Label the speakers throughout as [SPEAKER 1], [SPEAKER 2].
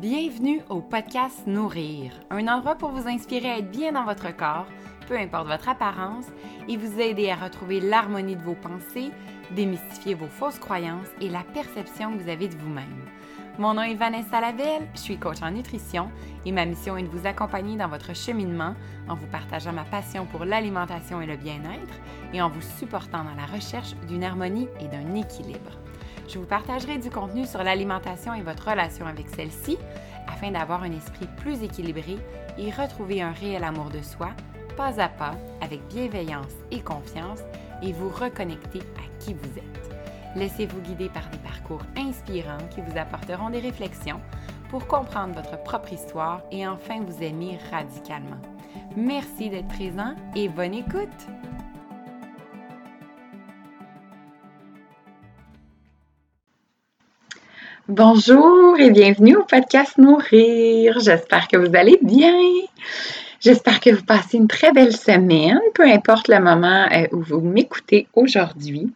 [SPEAKER 1] Bienvenue au podcast Nourrir, un endroit pour vous inspirer à être bien dans votre corps, peu importe votre apparence, et vous aider à retrouver l'harmonie de vos pensées, démystifier vos fausses croyances et la perception que vous avez de vous-même. Mon nom est Vanessa Lavelle, je suis coach en nutrition et ma mission est de vous accompagner dans votre cheminement en vous partageant ma passion pour l'alimentation et le bien-être et en vous supportant dans la recherche d'une harmonie et d'un équilibre. Je vous partagerai du contenu sur l'alimentation et votre relation avec celle-ci afin d'avoir un esprit plus équilibré et retrouver un réel amour de soi, pas à pas, avec bienveillance et confiance, et vous reconnecter à qui vous êtes. Laissez-vous guider par des parcours inspirants qui vous apporteront des réflexions pour comprendre votre propre histoire et enfin vous aimer radicalement. Merci d'être présent et bonne écoute! Bonjour et bienvenue au podcast Nourrir. J'espère que vous allez bien. J'espère que vous passez une très belle semaine, peu importe le moment euh, où vous m'écoutez aujourd'hui.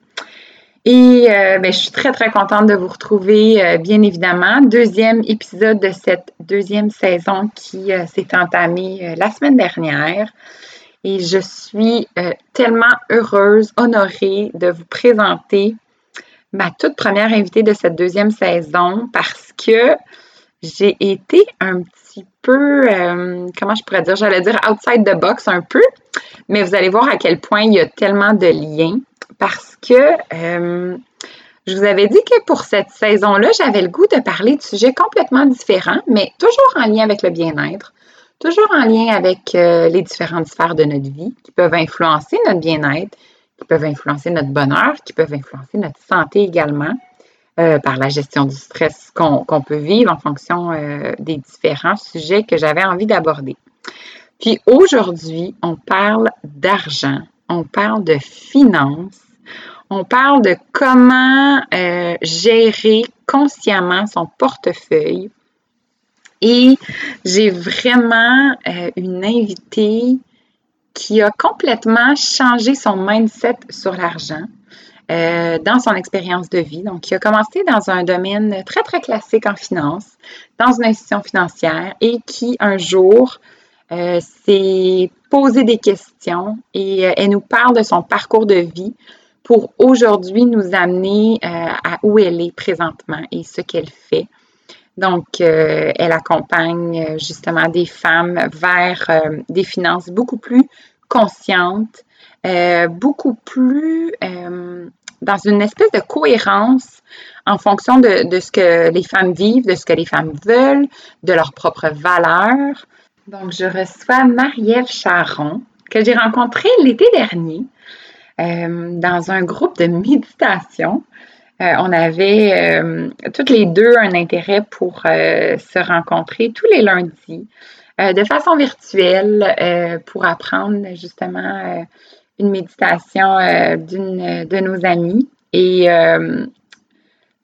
[SPEAKER 1] Et euh, ben, je suis très, très contente de vous retrouver, euh, bien évidemment. Deuxième épisode de cette deuxième saison qui s'est entamée la semaine dernière. Et je suis tellement heureuse, honorée de vous présenter ma toute première invitée de cette deuxième saison parce que j'ai été un petit peu, euh, comment je pourrais dire, j'allais dire outside the box un peu, mais vous allez voir à quel point il y a tellement de liens parce que euh, je vous avais dit que pour cette saison-là, j'avais le goût de parler de sujets complètement différents, mais toujours en lien avec le bien-être, toujours en lien avec euh, les différentes sphères de notre vie qui peuvent influencer notre bien-être, qui peuvent influencer notre bonheur, qui peuvent influencer notre santé également. Euh, par la gestion du stress qu'on peut vivre en fonction euh, des différents sujets que j'avais envie d'aborder. Puis aujourd'hui, on parle d'argent, on parle de finances, on parle de comment euh, gérer consciemment son portefeuille. Et j'ai vraiment une invitée qui a complètement changé son mindset sur l'argent euh, dans son expérience de vie. Donc, il a commencé dans un domaine très, très classique en finance, dans une institution financière et qui, un jour, euh, s'est posé des questions et euh, elle nous parle de son parcours de vie pour aujourd'hui nous amener à où elle est présentement et ce qu'elle fait. Donc, elle accompagne justement des femmes vers des finances beaucoup plus consciente, euh, beaucoup plus euh, dans une espèce de cohérence en fonction de, ce que les femmes vivent, de ce que les femmes veulent, de leurs propres valeurs. Donc, je reçois Marie-Ève Charon, que j'ai rencontrée l'été dernier euh, dans un groupe de méditation. On avait toutes les deux un intérêt pour se rencontrer tous les lundis euh, de façon virtuelle euh, pour apprendre justement euh, une méditation d'une de nos amies. Et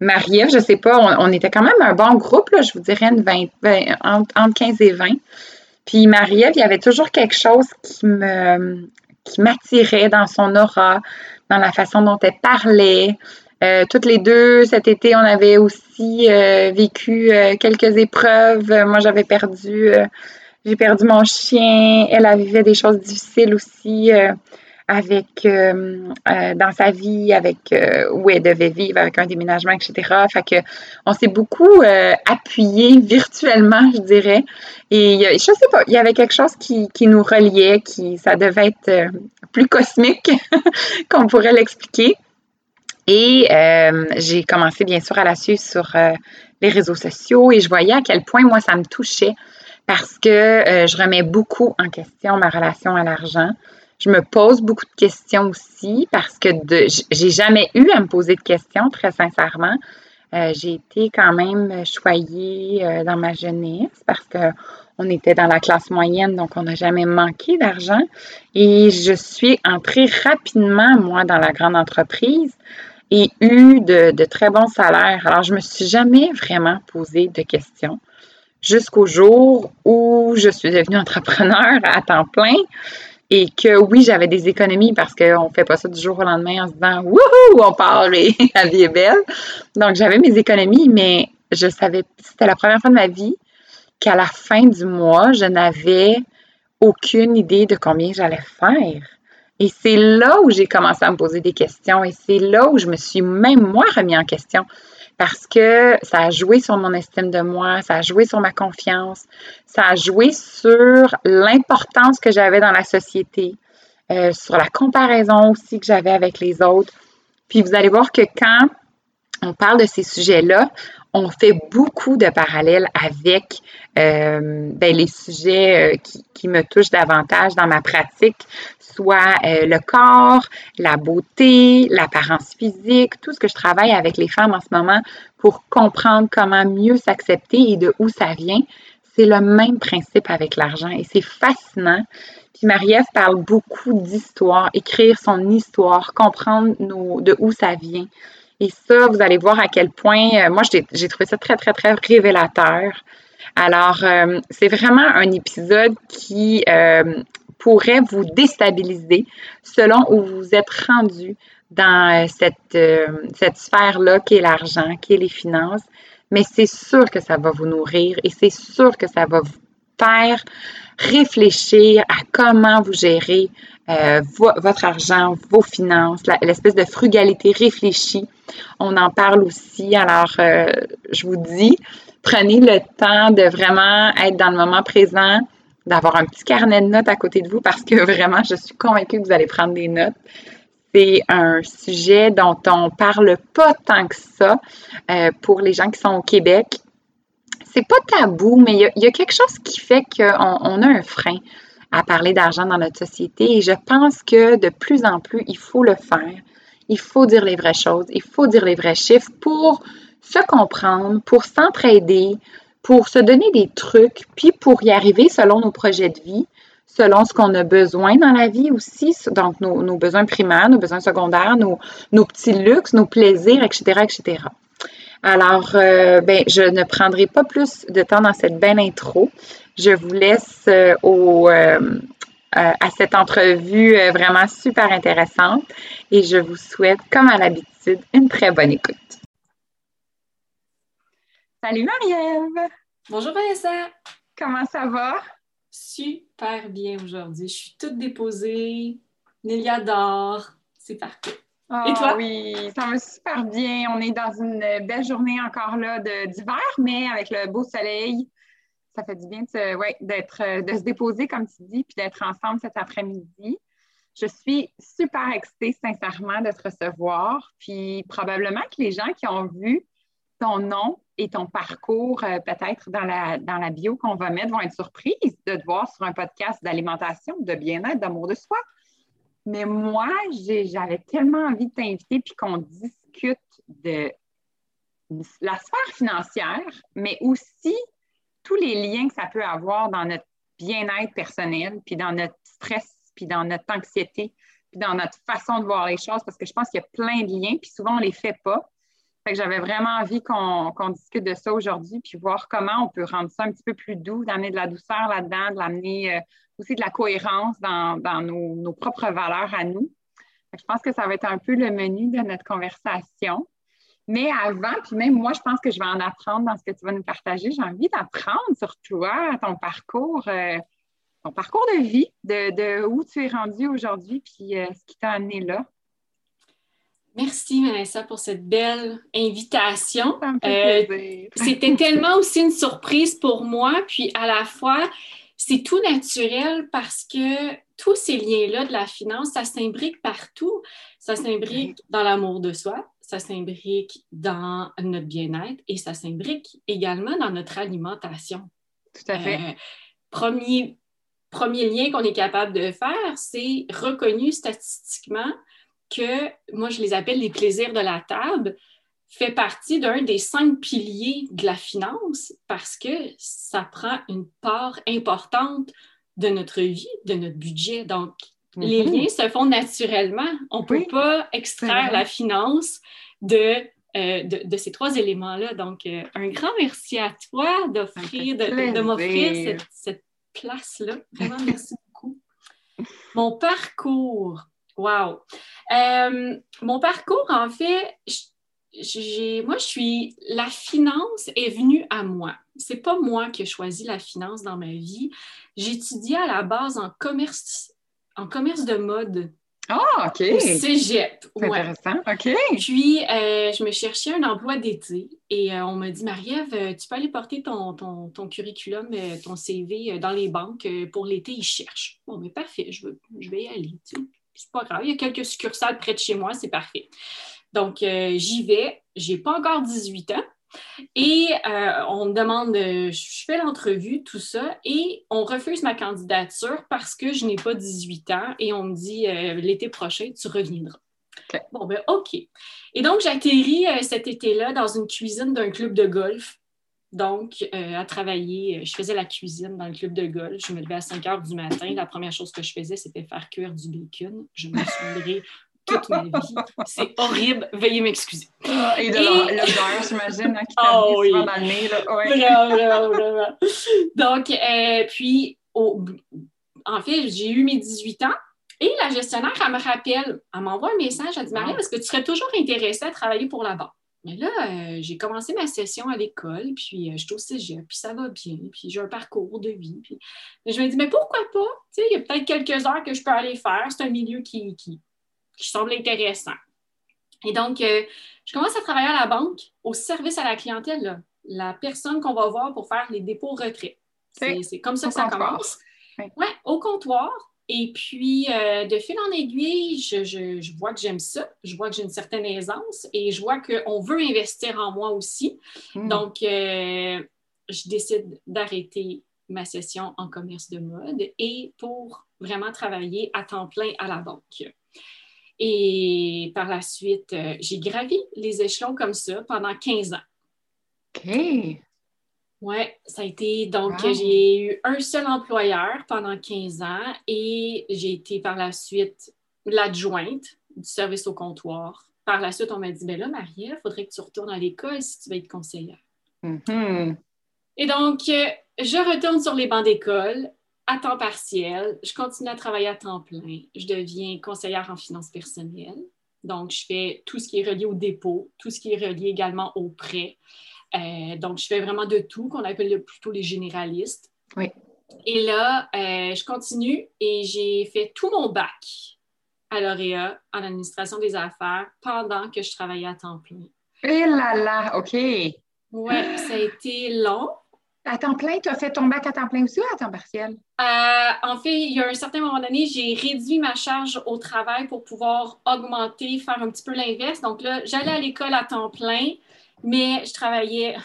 [SPEAKER 1] Marie-Ève, je ne sais pas, on, était quand même un bon groupe, je vous dirais une 20, entre, 15 et 20. Puis Marie-Ève, il y avait toujours quelque chose qui m'attirait dans son aura, dans la façon dont elle parlait. Toutes les deux, cet été, on avait aussi vécu quelques épreuves. Moi, j'avais perdu j'ai perdu mon chien. Elle a vécu des choses difficiles aussi euh, avec euh, euh, dans sa vie, avec où elle devait vivre avec un déménagement, etc. Fait que on s'est beaucoup appuyé virtuellement, je dirais. Et je sais pas, il y avait quelque chose qui, qui nous reliait, qui ça devait être plus cosmique qu'on pourrait l'expliquer. Et j'ai commencé bien sûr à la suivre sur les réseaux sociaux et je voyais à quel point moi ça me touchait parce que euh, je remets beaucoup en question ma relation à l'argent. Je me pose beaucoup de questions aussi parce que j'ai jamais eu à me poser de questions, très sincèrement. Euh, j'ai été quand même choyée euh, dans ma jeunesse parce que on était dans la classe moyenne, donc on n'a jamais manqué d'argent. Et je suis entrée rapidement, moi, dans la grande entreprise et eu de, de très bons salaires. Alors, je me suis jamais vraiment posé de questions jusqu'au jour où je suis devenue entrepreneur à temps plein et que oui, j'avais des économies parce qu'on ne fait pas ça du jour au lendemain en se disant Wouhou, on part et la vie est belle. Donc, j'avais mes économies, mais je savais, c'était la première fois de ma vie qu'à la fin du mois, je n'avais aucune idée de combien j'allais faire. Et c'est là où j'ai commencé à me poser des questions. Et c'est là où je me suis même moi remis en question. Parce que ça a joué sur mon estime de moi, ça a joué sur ma confiance, ça a joué sur l'importance que j'avais dans la société, euh, sur la comparaison aussi que j'avais avec les autres. Puis vous allez voir que quand on parle de ces sujets-là, on fait beaucoup de parallèles avec euh, ben, les sujets euh, qui, me touchent davantage dans ma pratique, soit euh, le corps, la beauté, l'apparence physique, tout ce que je travaille avec les femmes en ce moment pour comprendre comment mieux s'accepter et de où ça vient. C'est le même principe avec l'argent et c'est fascinant. Puis Marie-Ève parle beaucoup d'histoire, écrire son histoire, comprendre de où ça vient. Et ça, vous allez voir à quel point, euh, moi, j'ai trouvé ça très, très, très révélateur. Alors, euh, c'est vraiment un épisode qui pourrait vous déstabiliser selon où vous êtes rendu dans cette, cette sphère-là qui est l'argent, qui est les finances. Mais c'est sûr que ça va vous nourrir et c'est sûr que ça va vous faire réfléchir à comment vous gérez euh, votre argent, vos finances, l'espèce de frugalité réfléchie. On en parle aussi. Alors, euh, je vous dis, prenez le temps de vraiment être dans le moment présent, d'avoir un petit carnet de notes à côté de vous parce que vraiment, je suis convaincue que vous allez prendre des notes. C'est un sujet dont on parle pas tant que ça euh, pour les gens qui sont au Québec. C'est pas tabou, mais il y, a quelque chose qui fait qu'on on a un frein à parler d'argent dans notre société et je pense que de plus en plus, il faut le faire. Il faut dire les vraies choses, il faut dire les vrais chiffres pour se comprendre, pour s'entraider, pour se donner des trucs, puis pour y arriver selon nos projets de vie, selon ce qu'on a besoin dans la vie aussi, donc nos, besoins primaires, nos besoins secondaires, nos, petits luxes, nos plaisirs, etc., etc. Alors, euh, ben, je ne prendrai pas plus de temps dans cette belle intro. Je vous laisse euh, au, euh, à cette entrevue vraiment super intéressante et je vous souhaite, comme à l'habitude, une très bonne écoute. Salut Marie-Ève!
[SPEAKER 2] Bonjour Vanessa!
[SPEAKER 1] Comment ça va?
[SPEAKER 2] Super bien aujourd'hui. Je suis toute déposée. Nélia dort. C'est parfait.
[SPEAKER 1] Et toi? Ah oui, ça va super bien. On est dans une belle journée encore là d'hiver, mais avec le beau soleil ça fait du bien de, euh, de se déposer, comme tu dis, puis d'être ensemble cet après-midi. Je suis super excitée, sincèrement, de te recevoir. Puis probablement que les gens qui ont vu ton nom et ton parcours, euh, peut-être dans la, dans la bio qu'on va mettre, vont être surprises de te voir sur un podcast d'alimentation, de bien-être, d'amour de soi. Mais moi, j'avais tellement envie de t'inviter puis qu'on discute de la sphère financière, mais aussi tous les liens que ça peut avoir dans notre bien-être personnel, puis dans notre stress, puis dans notre anxiété, puis dans notre façon de voir les choses, parce que je pense qu'il y a plein de liens, puis souvent on ne les fait pas. Que j'avais vraiment envie qu'on discute de ça aujourd'hui, puis voir comment on peut rendre ça un petit peu plus doux, d'amener de la douceur là-dedans, de l'amener euh, aussi de la cohérence dans, nos, nos, propres valeurs à nous. je pense que ça va être un peu le menu de notre conversation. Mais avant, puis même moi, je pense que je vais en apprendre dans ce que tu vas nous partager. J'ai envie d'apprendre sur toi, ton parcours, euh, ton parcours de vie, de, où tu es rendu aujourd'hui, puis euh, ce qui t'a amené là.
[SPEAKER 2] Merci, Vanessa, pour cette belle invitation. Euh, c'était tellement aussi une surprise pour moi, puis à la fois, c'est tout naturel parce que tous ces liens-là de la finance, ça s'imbrique partout. Ça s'imbrique dans l'amour de soi, ça s'imbrique dans notre bien-être et ça s'imbrique également dans notre alimentation.
[SPEAKER 1] Tout à fait.
[SPEAKER 2] Euh, premier, premier lien qu'on est capable de faire, c'est reconnu statistiquement que, moi je les appelle les plaisirs de la table, fait partie d'un des cinq piliers de la finance parce que ça prend une part importante de notre vie, de notre budget. Donc, les mhm. liens se font naturellement. On ne peut pas extraire la finance euh, de, de, ces trois éléments-là. Donc, euh, un grand merci à toi d'offrir, de, m'offrir cette, place-là. Vraiment, merci beaucoup. Mon parcours, wow! Euh, mon parcours, en fait, moi, je suis. La finance est venue à moi. C'est pas moi qui ai choisi la finance dans ma vie. J'étudiais à la base en commerce, en commerce de mode.
[SPEAKER 1] Ah, OK.
[SPEAKER 2] Au cégep.
[SPEAKER 1] C'est intéressant. OK.
[SPEAKER 2] Puis, euh, je me cherchais un emploi d'été et euh, on m'a dit Marie-Ève, tu peux aller porter ton, ton, ton curriculum, ton CV dans les banques pour l'été, ils cherchent. Bon, mais parfait, je, veux, je vais y aller. Tu sais. C'est pas grave, il y a quelques succursales près de chez moi, c'est parfait. Donc, j'y vais. J'ai pas encore 18 ans. Et euh, on me demande, euh, je fais l'entrevue, tout ça, et on refuse ma candidature parce que je n'ai pas 18 ans et on me dit euh, l'été prochain, tu reviendras. Bon, ben OK. Et donc, j'atterris cet été-là dans une cuisine d'un club de golf. Donc, à travailler, je faisais la cuisine dans le club de golf. Je me levais à 5 heures du matin. La première chose que je faisais, c'était faire cuire du bacon. Je me souviendrai toute ma vie. C'est horrible. Veuillez m'excuser.
[SPEAKER 1] Ah, et de l'odeur, j'imagine, hein, qui t'a oh, oui. dans le nez. Là.
[SPEAKER 2] Vraiment, vraiment, vraiment. Donc, euh, puis, en fait, j'ai eu mes 18 ans. Et la gestionnaire, elle me rappelle, elle m'envoie un message, elle dit Marie, est-ce que tu serais toujours intéressée à travailler pour la banque? Mais là, euh, j'ai commencé ma session à l'école, puis euh, je suis au cégep, puis ça va bien, puis j'ai un parcours de vie. Puis... Je me dis, mais pourquoi pas? Tu sais, il y a peut-être quelques heures que je peux aller faire. C'est un milieu qui, qui, qui semble intéressant. Et donc, euh, je commence à travailler à la banque, au service à la clientèle, la personne qu'on va voir pour faire les dépôts retraits. C'est comme ça que ça commence. Oui, au comptoir. Et puis, euh, de fil en aiguille, je, vois que j'aime ça, je vois que j'ai une certaine aisance et je vois qu'on veut investir en moi aussi. Hmm. Donc, euh, je décide d'arrêter ma session en commerce de mode et pour vraiment travailler à temps plein à la banque. Et par la suite, euh, j'ai gravi les échelons comme ça pendant 15 ans.
[SPEAKER 1] OK.
[SPEAKER 2] Oui, ça a été. Donc, j'ai eu un seul employeur pendant 15 ans et j'ai été par la suite l'adjointe du service au comptoir. Par la suite, on m'a dit ben là, Marie, il faudrait que tu retournes à l'école si tu veux être conseillère.
[SPEAKER 1] Mm-hmm.
[SPEAKER 2] Et donc, je retourne sur les bancs d'école à temps partiel. Je continue à travailler à temps plein. Je deviens conseillère en finances personnelles. Donc, je fais tout ce qui est relié au dépôt, tout ce qui est relié également au prêt. Euh, donc, je fais vraiment de tout, qu'on appelle plutôt les généralistes.
[SPEAKER 1] Oui.
[SPEAKER 2] Et là, euh, je continue et j'ai fait tout mon bac à l'OREA en administration des affaires pendant que je travaillais à temps plein.
[SPEAKER 1] Et eh là là, OK.
[SPEAKER 2] Oui, ça a été long,
[SPEAKER 1] à temps plein, tu as fait ton bac à temps plein aussi ou à temps partiel?
[SPEAKER 2] Euh, en fait, il y a un certain moment donné, j'ai réduit ma charge au travail pour pouvoir augmenter, faire un petit peu l'inverse. Donc là, j'allais à l'école à temps plein, mais je travaillais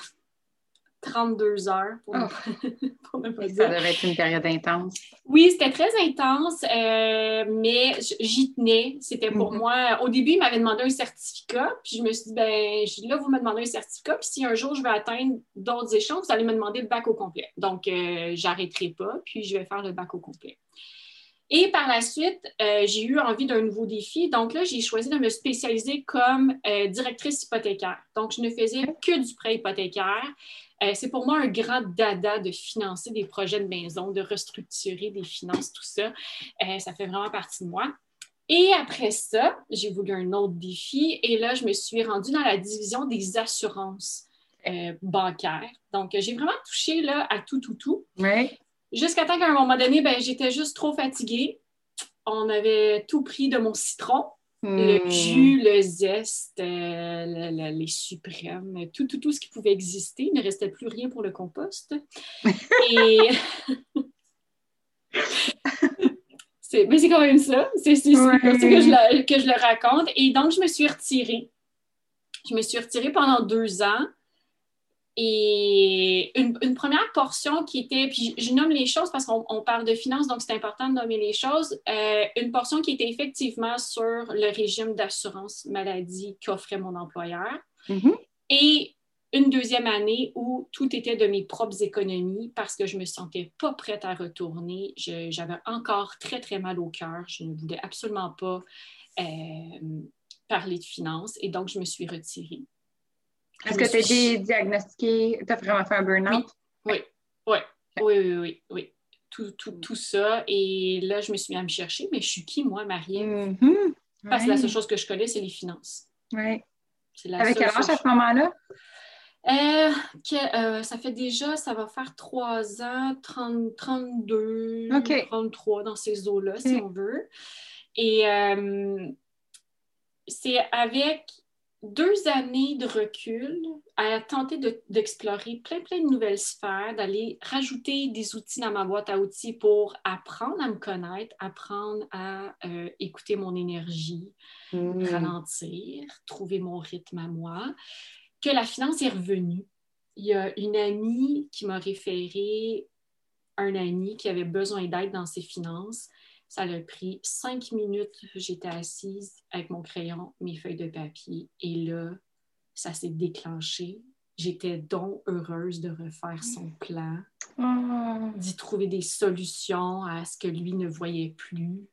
[SPEAKER 2] 32 heures pour,
[SPEAKER 1] oh. ne pas dire. Ça devait être une période intense.
[SPEAKER 2] Oui, c'était très intense, euh, mais j'y tenais. C'était pour mhm. moi. Au début, il m'avait demandé un certificat, puis je me suis dit, ben là, vous me demandez un certificat, puis si un jour je veux atteindre d'autres échelons, vous allez me demander le bac au complet. Donc, euh, j'arrêterai pas, puis je vais faire le bac au complet. Et par la suite, euh, j'ai eu envie d'un nouveau défi. Donc là, j'ai choisi de me spécialiser comme directrice hypothécaire. Donc, je ne faisais que du prêt hypothécaire. Euh, c'est pour moi un grand dada de financer des projets de maison, de restructurer des finances, tout ça. Euh, ça fait vraiment partie de moi. Et après ça, j'ai voulu un autre défi et là, je me suis rendue dans la division des assurances euh, bancaires. Donc, j'ai vraiment touché là, à tout, tout, tout. Jusqu'à temps qu'à un moment donné, ben, j'étais juste trop fatiguée. On avait tout pris de mon citron. Le hmm. jus, le zeste, euh, les suprêmes, tout, tout, tout ce qui pouvait exister. Il ne restait plus rien pour le compost. Et. mais c'est quand même ça. C'est comme ça que je, que je le raconte. Et donc, je me suis retirée. Je me suis retirée pendant deux ans. Et une, première portion qui était, puis je, nomme les choses parce qu'on parle de finances, donc c'est important de nommer les choses. Euh, une portion qui était effectivement sur le régime d'assurance maladie qu'offrait mon employeur.
[SPEAKER 1] Mm-hmm.
[SPEAKER 2] Et une deuxième année où tout était de mes propres économies parce que je me sentais pas prête à retourner. J'avais encore très, très mal au cœur. Je ne voulais absolument pas euh, parler de finances et donc je me suis retirée.
[SPEAKER 1] Est-ce que tu as été diagnostiqué, tu as vraiment fait un burn-out?
[SPEAKER 2] Oui, oui, oui, oui, oui, oui. Tout, tout, tout, ça. Et là, je me suis mis à me chercher, mais je suis qui, moi, Marie?
[SPEAKER 1] Mm-hmm.
[SPEAKER 2] Parce que la seule chose que je connais, c'est les finances.
[SPEAKER 1] Oui. Avec quel âge à ce moment-là?
[SPEAKER 2] Euh, euh, ça fait déjà, ça va faire trois ans, 30, 32, 33 dans ces eaux-là, si on veut. Et euh, c'est avec deux années de recul à tenter d'explorer plein, plein de nouvelles sphères, d'aller rajouter des outils dans ma boîte à outils pour apprendre à me connaître, apprendre à écouter mon énergie, mmh. ralentir, trouver mon rythme à moi que la finance est revenue. Il y a une amie qui m'a référé un ami qui avait besoin d'aide dans ses finances. Ça a pris cinq minutes. J'étais assise avec mon crayon, mes feuilles de papier, et là, ça s'est déclenché. J'étais donc heureuse de refaire son plan, ah. d'y trouver des solutions à ce que lui ne voyait plus.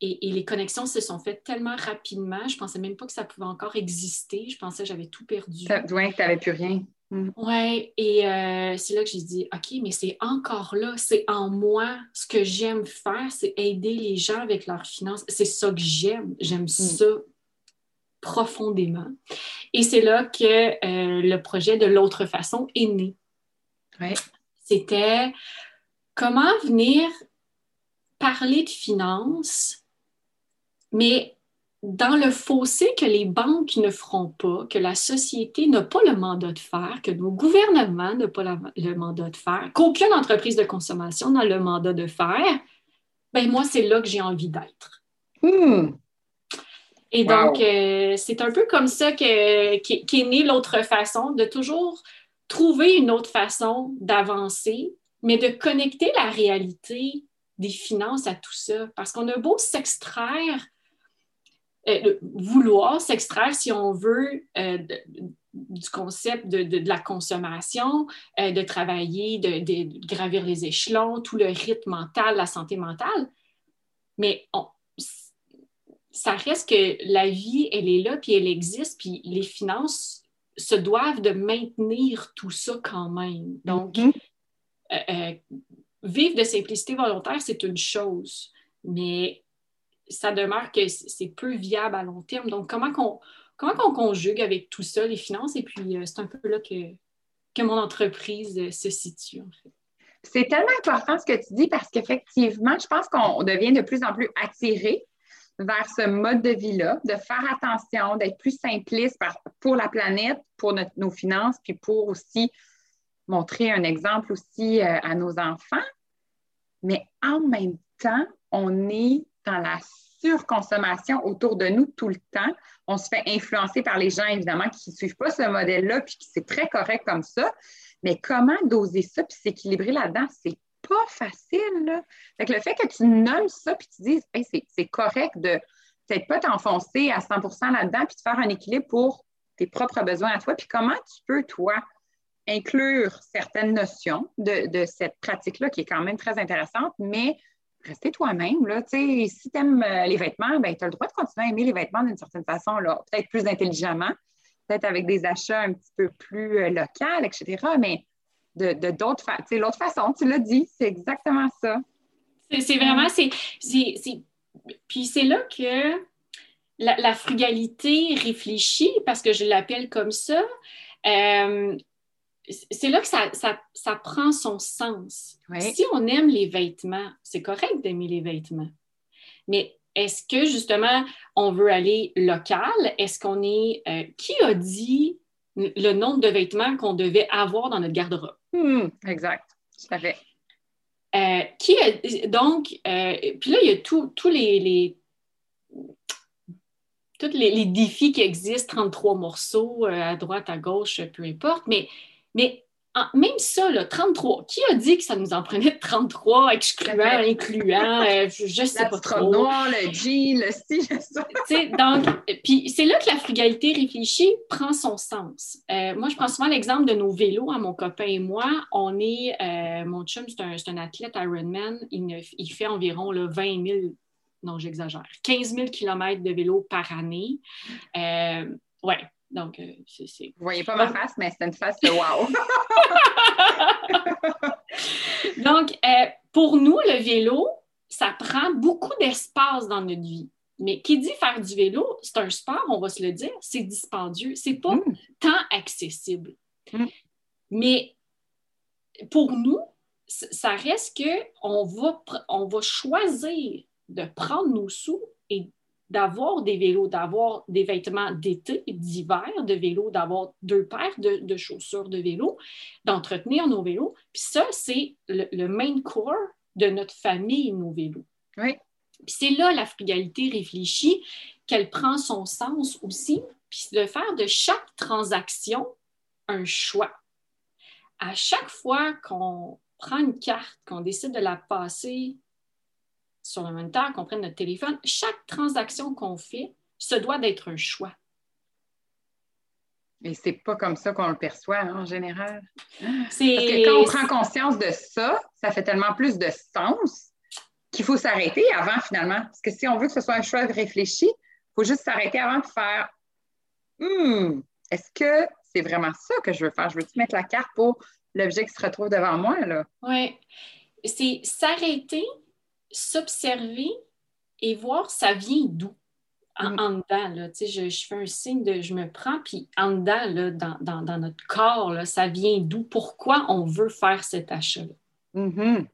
[SPEAKER 2] Et, les connexions se sont faites tellement rapidement, je pensais même pas que ça pouvait encore exister. Je pensais que j'avais tout perdu.
[SPEAKER 1] Oui, que tu n'avais plus rien.
[SPEAKER 2] Mm. Oui, et euh, c'est là que j'ai dit, OK, mais c'est encore là, c'est en moi. Ce que j'aime faire, c'est aider les gens avec leurs finances. C'est ça que j'aime. J'aime mm. ça profondément. Et c'est là que euh, le projet de l'autre façon est né.
[SPEAKER 1] Ouais.
[SPEAKER 2] C'était comment venir parler de finances mais dans le fossé que les banques ne feront pas, que la société n'a pas le mandat de faire, que nos gouvernements n'ont pas le mandat de faire, qu'aucune entreprise de consommation n'a le mandat de faire, ben moi, c'est là que j'ai envie d'être.
[SPEAKER 1] Hmm.
[SPEAKER 2] Et donc, euh, c'est un peu comme ça qu'est est née l'autre façon, de toujours trouver une autre façon d'avancer, mais de connecter la réalité des finances à tout ça. Parce qu'on a beau s'extraire euh, vouloir s'extraire, si on veut, euh, du concept de, la consommation, euh, de travailler, de, gravir les échelons, tout le rythme mental, la santé mentale. Mais ça reste que la vie, elle est là, puis elle existe, puis les finances se doivent de maintenir tout ça quand même. Donc, mm-hmm. vivre de simplicité volontaire, c'est une chose, mais ça demeure que c'est peu viable à long terme. Donc, comment qu'on conjugue avec tout ça, les finances? Et puis, euh, c'est un peu là que, que mon entreprise euh, se situe, en fait.
[SPEAKER 1] C'est tellement important ce que tu dis parce qu'effectivement, je pense qu'on devient de plus en plus attiré vers ce mode de vie-là, de faire attention, d'être plus simpliste pour la planète, pour nos finances, puis pour aussi montrer un exemple aussi euh, à nos enfants. Mais en même temps, on est dans la surconsommation autour de nous tout le temps. On se fait influencer par les gens, évidemment, qui ne suivent pas ce modèle-là, puis qui c'est très correct comme ça. Mais comment doser ça puis s'équilibrer là-dedans, c'est pas facile. Là. le fait que tu nommes ça puis tu dises, c'est correct de peut-être pas t'enfoncer à 100% là-dedans puis de faire un équilibre pour tes propres besoins à toi. Puis comment tu peux, toi, inclure certaines notions de, de cette pratique-là qui est quand même très intéressante, mais rester toi-même. Là. Si tu aimes euh, les vêtements, ben, tu as le droit de continuer à aimer les vêtements d'une certaine façon, peut-être plus intelligemment, peut-être avec des achats un petit peu plus euh, locaux, etc. Mais de, d'autres façons, l'autre façon, tu l'as dit, c'est exactement ça.
[SPEAKER 2] C'est, vraiment, c'est, puis c'est là que la, frugalité réfléchie, parce que je l'appelle comme ça, euh, c'est là que ça, prend son sens. Si on aime les vêtements, c'est correct d'aimer les vêtements. Mais est-ce que justement on veut aller local? Est-ce qu'on est. Euh, qui a dit le nombre de vêtements qu'on devait avoir dans notre garde-robe?
[SPEAKER 1] Hmm, exact, tout à fait.
[SPEAKER 2] Euh, qui donc, euh, puis là, il y a tous les, tous les, défis qui existent, 33 morceaux à droite, à gauche, peu importe, mais mais même ça, 33, qui a dit que ça nous en prenait 33, excluant, incluant, euh, je ne sais pas trop.
[SPEAKER 1] noir, le G, le C, ça.
[SPEAKER 2] donc, puis c'est là que la frugalité réfléchie prend son sens. Euh, moi, je prends souvent l'exemple de nos vélos, hein, mon copain et moi. On est, euh, mon chum, c'est un, athlète Ironman, il, il fait environ 20 000, non, j'exagère, 15 000 km de vélo par année. ouais, donc, euh, c'est.
[SPEAKER 1] Vous voyez pas ma face, mais c'est une face de wow!
[SPEAKER 2] Donc, euh, pour nous, le vélo, ça prend beaucoup d'espace dans notre vie. Mais qui dit faire du vélo, c'est un sport, on va se le dire, c'est dispendieux, c'est pas
[SPEAKER 1] Mm.
[SPEAKER 2] tant accessible.
[SPEAKER 1] Mm.
[SPEAKER 2] Mais pour nous, ça reste que on va, on va choisir de prendre nos sous et d'avoir des vélos, d'avoir des vêtements d'été, d'hiver de vélo, d'avoir deux paires de, de chaussures de vélo, d'entretenir nos vélos. Puis ça, c'est le, le main core de notre famille, nos vélos.
[SPEAKER 1] Oui.
[SPEAKER 2] Puis c'est là la frugalité réfléchie qu'elle prend son sens aussi, puis de faire de chaque transaction un choix. À chaque fois qu'on prend une carte, qu'on décide de la passer sur le moniteur, qu'on prenne notre téléphone, chaque transaction qu'on fait se doit d'être un choix.
[SPEAKER 1] Et c'est pas comme ça qu'on le perçoit hein, en général. Parce que quand on prend conscience de ça, ça fait tellement plus de sens qu'il faut s'arrêter avant finalement. Parce que si on veut que ce soit un choix réfléchi, il faut juste s'arrêter avant de faire Hmm, est-ce que c'est vraiment ça que je veux faire? Je veux-tu mettre la carte pour l'objet qui se retrouve devant moi? Là?
[SPEAKER 2] Oui. C'est s'arrêter, s'observer et voir ça vient d'où. En,
[SPEAKER 1] Mm.
[SPEAKER 2] en dedans, là, je, je fais un signe de je me prends, puis en dedans, là, dans, dans- dans notre corps, là, ça vient d'où? Pourquoi on veut faire cet achat-là?
[SPEAKER 1] Mhm.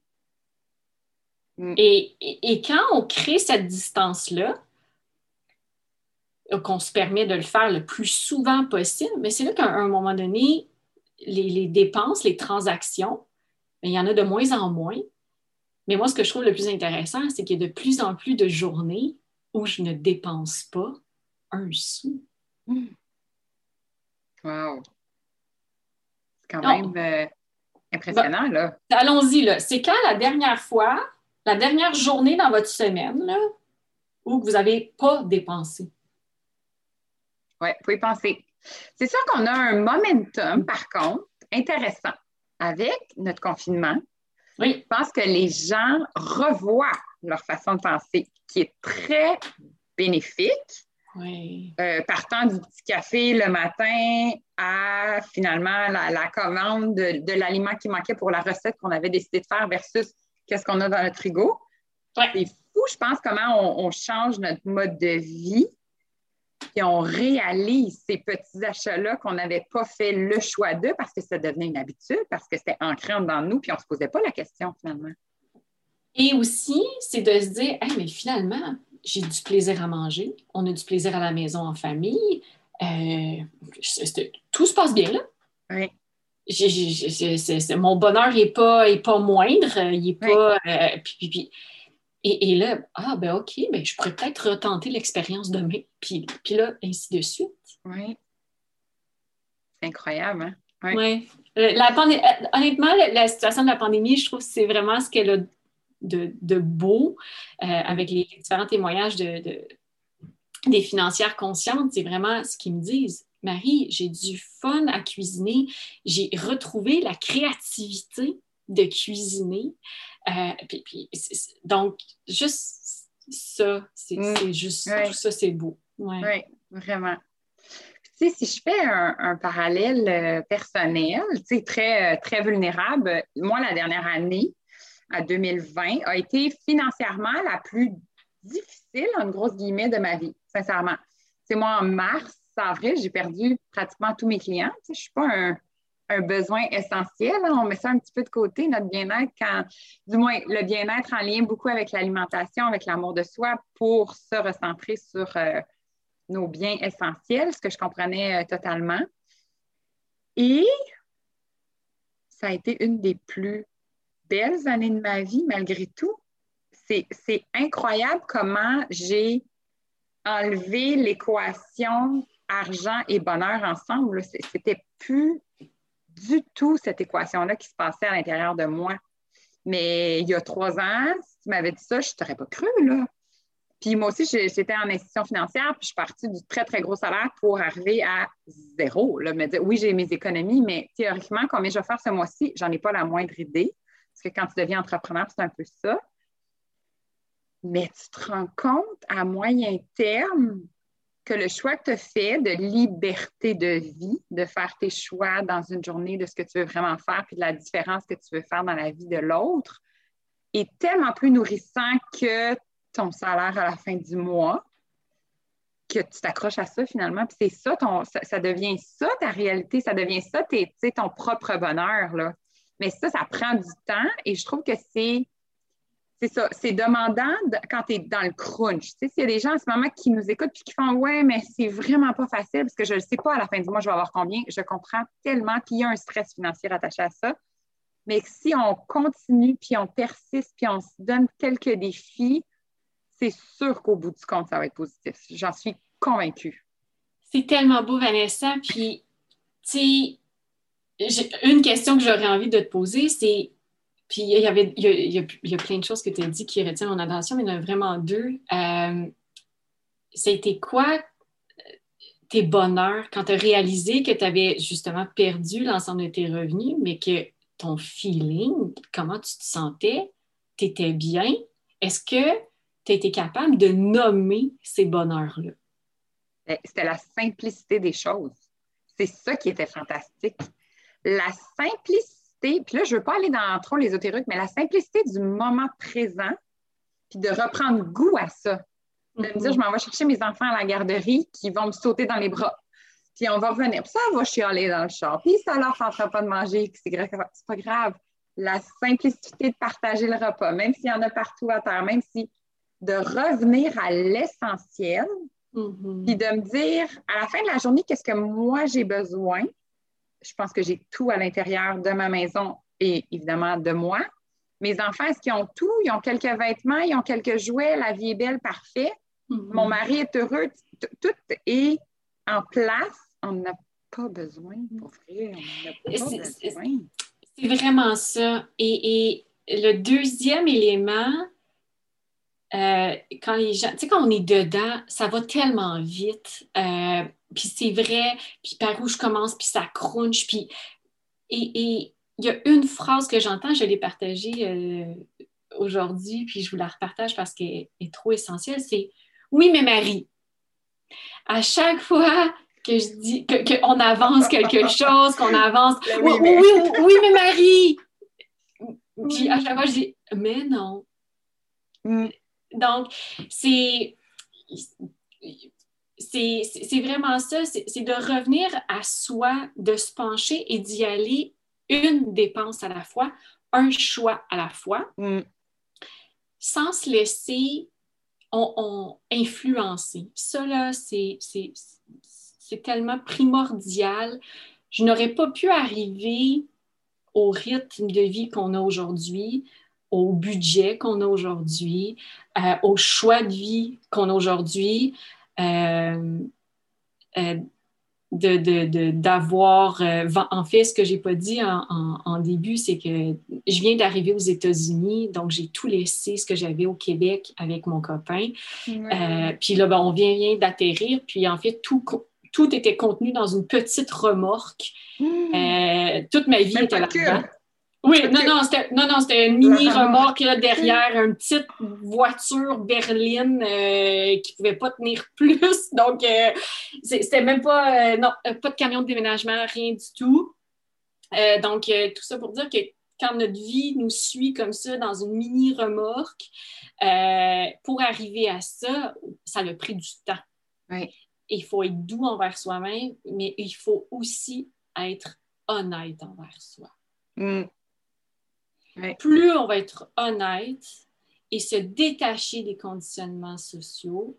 [SPEAKER 2] Et, et- et quand on crée cette distance-là, euh, qu'on se permet de le faire le plus souvent possible, mais c'est là qu'à un moment donné, les, les dépenses, les transactions, ben, il y en a de moins en moins. Mais moi, ce que je trouve le plus intéressant, c'est qu'il y a de plus en plus de journées où je ne dépense pas un sou.
[SPEAKER 1] Wow. C'est quand
[SPEAKER 2] Non.
[SPEAKER 1] même euh, impressionnant, là.
[SPEAKER 2] Allons-y, là. C'est quand la dernière fois, la dernière journée dans votre semaine, là, où vous n'avez pas dépensé?
[SPEAKER 1] Oui, faut y penser. C'est sûr qu'on a un momentum, par contre, intéressant avec notre confinement.
[SPEAKER 2] Oui.
[SPEAKER 1] Je pense que les gens revoient leur façon de penser, qui est très bénéfique.
[SPEAKER 2] Oui.
[SPEAKER 1] Euh, partant du petit café le matin à finalement la, la commande de, de l'aliment qui manquait pour la recette qu'on avait décidé de faire versus qu'est-ce qu'on a dans notre frigo. C'est fou, je pense, comment on, on change notre mode de vie et on réalise ces petits achats-là qu'on n'avait pas fait le choix d'eux parce que ça devenait une habitude, parce que c'était ancré de nous, puis on ne se posait pas la question finalement.
[SPEAKER 2] Et aussi, c'est de se dire, Hey, mais finalement, j'ai du plaisir à manger, on a du plaisir à la maison en famille, euh, tout se passe bien là.
[SPEAKER 1] Oui.
[SPEAKER 2] Mon bonheur n'est pas, est pas moindre, il est pas. euh, puis, puis- puis- et, et là, ah ben OK, ben, je pourrais peut-être retenter l'expérience demain. Puis, puis là, ainsi de suite.
[SPEAKER 1] Oui. C'est incroyable, hein? Oui.
[SPEAKER 2] Ouais. Euh, La euh, Honnêtement, la, la situation de la pandémie, je trouve que c'est vraiment ce qu'elle a de, de beau euh, avec les différents témoignages de, de- des financières conscientes. C'est vraiment ce qu'ils me disent. Marie, j'ai du fun à cuisiner. J'ai retrouvé la créativité de cuisiner. Euh, puis- puis donc, juste ça, c'est
[SPEAKER 1] Mm.
[SPEAKER 2] juste tout ça, c'est beau. Ouais.
[SPEAKER 1] Oui, vraiment. Tu sais, si je fais un, un parallèle euh, personnel, tu sais, très, euh, très vulnérable, moi, la dernière année, à 2020, a été financièrement la plus difficile, en grosse guillemets, de ma vie, sincèrement. C'est moi, en mars, avril, j'ai perdu pratiquement tous mes clients. Tu sais, je ne suis pas un, un besoin essentiel. On met ça un petit peu de côté, notre bien-être, quand, du moins, le bien-être en lien beaucoup avec l'alimentation, avec l'amour de soi, pour se recentrer sur euh, nos biens essentiels, ce que je comprenais euh, totalement. Et ça a été une des plus belles années de ma vie, malgré tout. C'est incroyable comment j'ai enlevé l'équation argent et bonheur ensemble. C'était plus du tout cette équation-là qui se passait à l'intérieur de moi. Mais il y a trois ans, si tu m'avais dit ça, je ne t'aurais pas cru, là. Puis moi aussi, j'étais en institution financière, puis je suis partie du très, très gros salaire pour arriver à zéro. Là, oui, j'ai mes économies, mais théoriquement, combien je vais faire ce mois-ci, j'en ai pas la moindre idée. Parce que quand tu deviens entrepreneur, c'est un peu ça. Mais tu te rends compte à moyen terme que le choix que tu as fait de liberté de vie, de faire tes choix dans une journée de ce que tu veux vraiment faire, puis de la différence que tu veux faire dans la vie de l'autre, est tellement plus nourrissant que ton salaire à la fin du mois. que tu t'accroches à ça finalement. Puis c'est ça, ton, ça, devient ça ta réalité, ça devient ça tes, ton propre bonheur. Là. Mais ça, ça prend du temps et je trouve que c'est. C'est ça, c'est demandant quand tu es dans le crunch. Tu sais, s'il y a des gens en ce moment qui nous écoutent et qui font Ouais, mais c'est vraiment pas facile parce que je ne sais pas à la fin du mois, je vais avoir combien. Je comprends tellement qu'il y a un stress financier attaché à ça. Mais si on continue, puis on persiste, puis on se donne quelques défis, c'est sûr qu'au bout du compte, ça va être positif. J'en suis convaincue.
[SPEAKER 2] C'est tellement beau, Vanessa. Puis, tu sais, une question que j'aurais envie de te poser, c'est. Puis, il y, avait, il y, a, plein de choses que tu as dit qui retiennent mon attention, mais il y en a vraiment deux. Euh, C'était quoi tes bonheurs quand tu as réalisé que tu avais justement perdu l'ensemble de tes revenus, mais que ton feeling, comment tu te sentais, tu étais bien? Est-ce que tu as été capable de nommer ces bonheurs-là?
[SPEAKER 1] Ben, c'était la simplicité des choses. C'est ça qui était fantastique. La simplicité, puis là, je ne veux pas aller dans trop l'ésotérique, mais la simplicité du moment présent, puis de reprendre goût à ça. De me dire, mm-hmm. je m'en vais chercher mes enfants à la garderie qui vont me sauter dans les bras. Puis on va revenir. Puis ça va chialer dans le char. Puis ça leur tentera pas de manger, c'est pas grave. La simplicité de partager le repas, même s'il y en a partout à terre, même si de revenir à l'essentiel, mm-hmm. puis de me dire à la fin de la journée, qu'est-ce que moi j'ai besoin? Je pense que j'ai tout à l'intérieur de ma maison et évidemment de moi. Mes enfants, est-ce qu'ils ont tout? Ils ont quelques vêtements, ils ont quelques jouets, la vie est belle, parfait. Mm-hmm. Mon mari est heureux, tout est en place. On n'a pas besoin, pour vrai, on n'a pas besoin.
[SPEAKER 2] C'est vraiment ça. Et, et le deuxième élément, euh, quand les gens, tu sais, quand on est dedans, ça va tellement vite. Euh, puis c'est vrai, puis par où je commence, puis ça crunch, puis... Et il y a une phrase que j'entends, je l'ai partagée euh, aujourd'hui, puis je vous la repartage parce qu'elle est trop essentielle, c'est « Oui, mais Marie, à chaque fois que je dis qu'on avance quelque chose, qu'on avance. Oui, oui, oui, oui, mais Marie! Puis à chaque fois, je dis Mais non. Mm. Donc, c'est. C'est vraiment ça, c'est de revenir à soi, de se pencher et d'y aller une dépense à la fois, un choix à la fois, mm. sans se laisser on, influencer. Ça, là, c'est tellement primordial. Je n'aurais pas pu arriver au rythme de vie qu'on a aujourd'hui, au budget qu'on a aujourd'hui, euh, au choix de vie qu'on a aujourd'hui, euh, euh, d'avoir, de, de, en fait, ce que j'ai pas dit en, début, c'est que je viens d'arriver aux États-Unis, donc j'ai tout laissé ce que j'avais au Québec avec mon copain. puis là, ben, on vient, vient d'atterrir, puis en fait, tout, tout était contenu dans une petite remorque. Mmh. toute ma vie était là-dedans. Oui, non, non, c'était, non, non, c'était une mini remorque derrière une petite voiture berline euh, qui ne pouvait pas tenir plus. Donc, euh, c'était même pas, euh, non, pas de camion de déménagement, rien du tout. donc, tout ça pour dire que quand notre vie nous suit comme ça dans une mini remorque, pour arriver à ça, ça a pris du temps.
[SPEAKER 1] Oui.
[SPEAKER 2] Il faut être doux envers soi-même, mais il faut aussi être honnête envers soi.
[SPEAKER 1] Mm.
[SPEAKER 2] Plus on va être honnête et se détacher des conditionnements sociaux,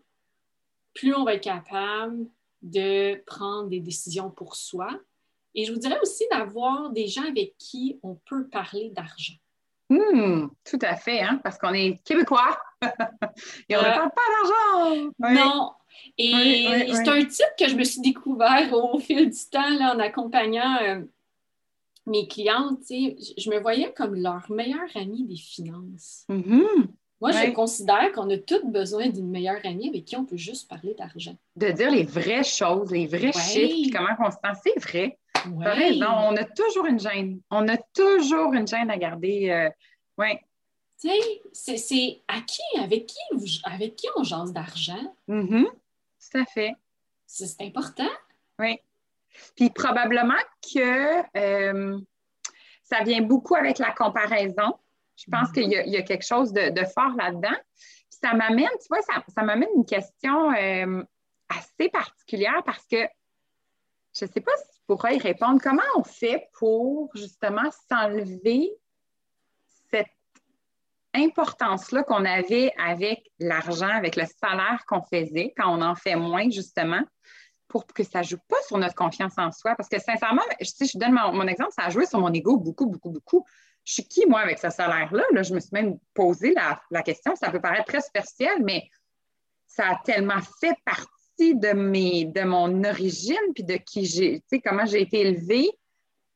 [SPEAKER 2] plus on va être capable de prendre des décisions pour soi. Et je vous dirais aussi d'avoir des gens avec qui on peut parler d'argent.
[SPEAKER 1] Hmm, tout à fait, hein, parce qu'on est québécois et on ne euh, parle pas d'argent.
[SPEAKER 2] Non. Et c'est un type que je me suis découvert au fil du temps là, en accompagnant euh, mes clientes, je me voyais comme leur meilleure amie des finances.
[SPEAKER 1] Mm-hmm.
[SPEAKER 2] Moi, je considère qu'on a tous besoin d'une meilleure amie avec qui on peut juste parler d'argent.
[SPEAKER 1] De dire les vraies choses, les vrais chiffres, comment on se sent. C'est vrai. Ouais. on a toujours une gêne. On a toujours une gêne à garder. Euh, ouais.
[SPEAKER 2] Tu sais, c'est à qui, avec qui, avec qui on jase d'argent?
[SPEAKER 1] Mm-hmm. Tout à fait.
[SPEAKER 2] C'est important.
[SPEAKER 1] Oui. Puis probablement que euh, ça vient beaucoup avec la comparaison. Je pense qu'il y, a quelque chose de, fort là-dedans. Ça m'amène, tu vois, ça, m'amène une question. Euh, assez particulière parce que je ne sais pas si tu pourrais y répondre. Comment on fait pour justement s'enlever cette importance-là qu'on avait avec l'argent, avec le salaire qu'on faisait quand on en fait moins, justement, pour que ça ne joue pas sur notre confiance en soi? Parce que sincèrement, je, je donne mon, exemple, ça a joué sur mon ego beaucoup, beaucoup, beaucoup. Je suis qui, moi, avec ce salaire-là? Là, je me suis même posé la, la question. Ça peut paraître très superficiel, mais ça a tellement fait partie de, mes, de mon origine, puis de qui j'ai, comment j'ai été élevée,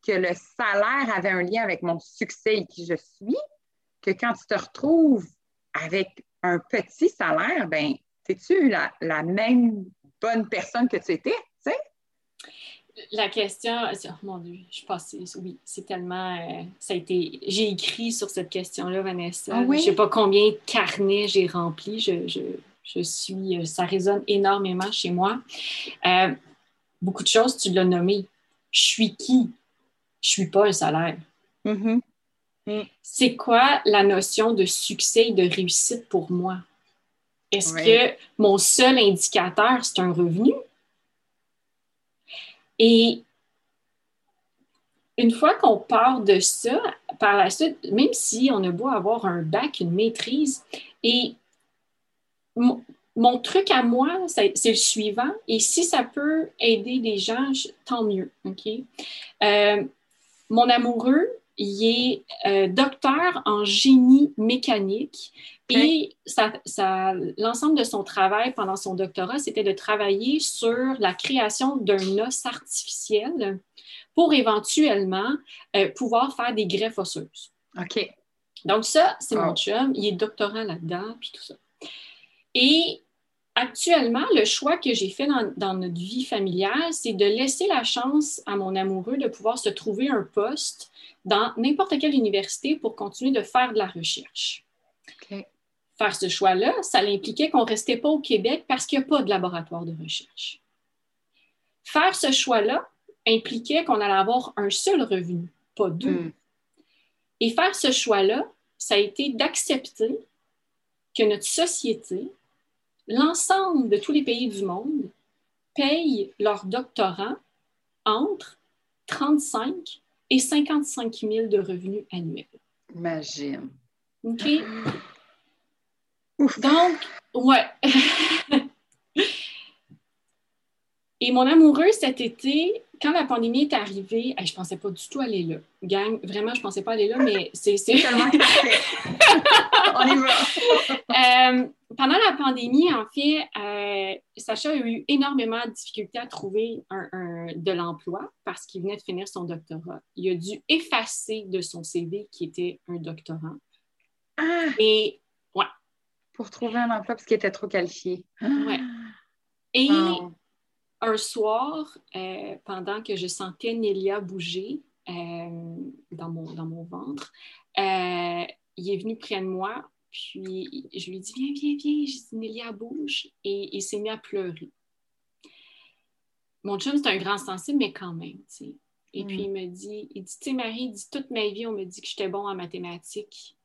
[SPEAKER 1] que le salaire avait un lien avec mon succès et qui je suis, que quand tu te retrouves avec un petit salaire, ben, es-tu la, la, même bonne personne que tu étais, tu sais?
[SPEAKER 2] La question, oh mon Dieu, je pense, oui, c'est tellement, euh, ça a été, j'ai écrit sur cette question-là, Vanessa. Ah Je ne sais pas combien de carnets j'ai remplis, je, je je suis, euh, ça résonne énormément chez moi. Euh, beaucoup de choses, tu l'as nommé. Je suis qui? Je suis pas un salaire. Mm-hmm. Mm. C'est quoi la notion de succès et de réussite pour moi? Est-ce que mon seul indicateur, c'est un revenu? Et une fois qu'on part de ça, par la suite, même si on a beau avoir un bac, une maîtrise, et mon, truc à moi, c'est le suivant. Et si ça peut aider des gens, tant mieux. OK? Euh, mon amoureux, il est euh, docteur en génie mécanique et l'ensemble de son travail pendant son doctorat, c'était de travailler sur la création d'un os artificiel pour éventuellement euh, pouvoir faire des greffes osseuses.
[SPEAKER 1] OK.
[SPEAKER 2] Donc ça, c'est mon chum. Il est doctorant là-dedans, puis tout ça. Et actuellement, le choix que j'ai fait dans, notre vie familiale, c'est de laisser la chance à mon amoureux de pouvoir se trouver un poste dans n'importe quelle université pour continuer de faire de la recherche. Faire ce choix-là, ça impliquait qu'on ne restait pas au Québec parce qu'il n'y a pas de laboratoire de recherche. Faire ce choix-là impliquait qu'on allait avoir un seul revenu, pas deux. Hmm. Et faire ce choix-là, ça a été d'accepter que notre société l'ensemble de tous les pays du monde payent leurs doctorants entre 35 et 55 000 de revenus annuels.
[SPEAKER 1] Imagine.
[SPEAKER 2] OK? Donc, ouais. et mon amoureux cet été, quand la pandémie est arrivée, je ne pensais pas du tout aller là. Gang, vraiment, je ne pensais pas aller là, mais c'est. Tellement On y va. Euh, pendant la pandémie, en fait, euh, Sacha a eu énormément de difficultés à trouver de l'emploi parce qu'il venait de finir son doctorat. Il a dû effacer de son CV qui était un doctorant.
[SPEAKER 1] Ah!
[SPEAKER 2] Et, ouais.
[SPEAKER 1] Pour trouver un emploi parce qu'il était trop qualifié.
[SPEAKER 2] Ouais. Et un soir, euh, pendant que je sentais Nélia bouger dans, mon, dans mon ventre, il est venu près de moi puis je lui dis Viens, viens, viens. J'ai dit Nélia, bouge. Et il s'est mis à pleurer. Mon chum, c'est un grand sensible, mais quand même, tu sais. Et puis mm. il me dit Il dit, tu sais, Marie, il dit toute ma vie, on me dit que j'étais bon en mathématiques,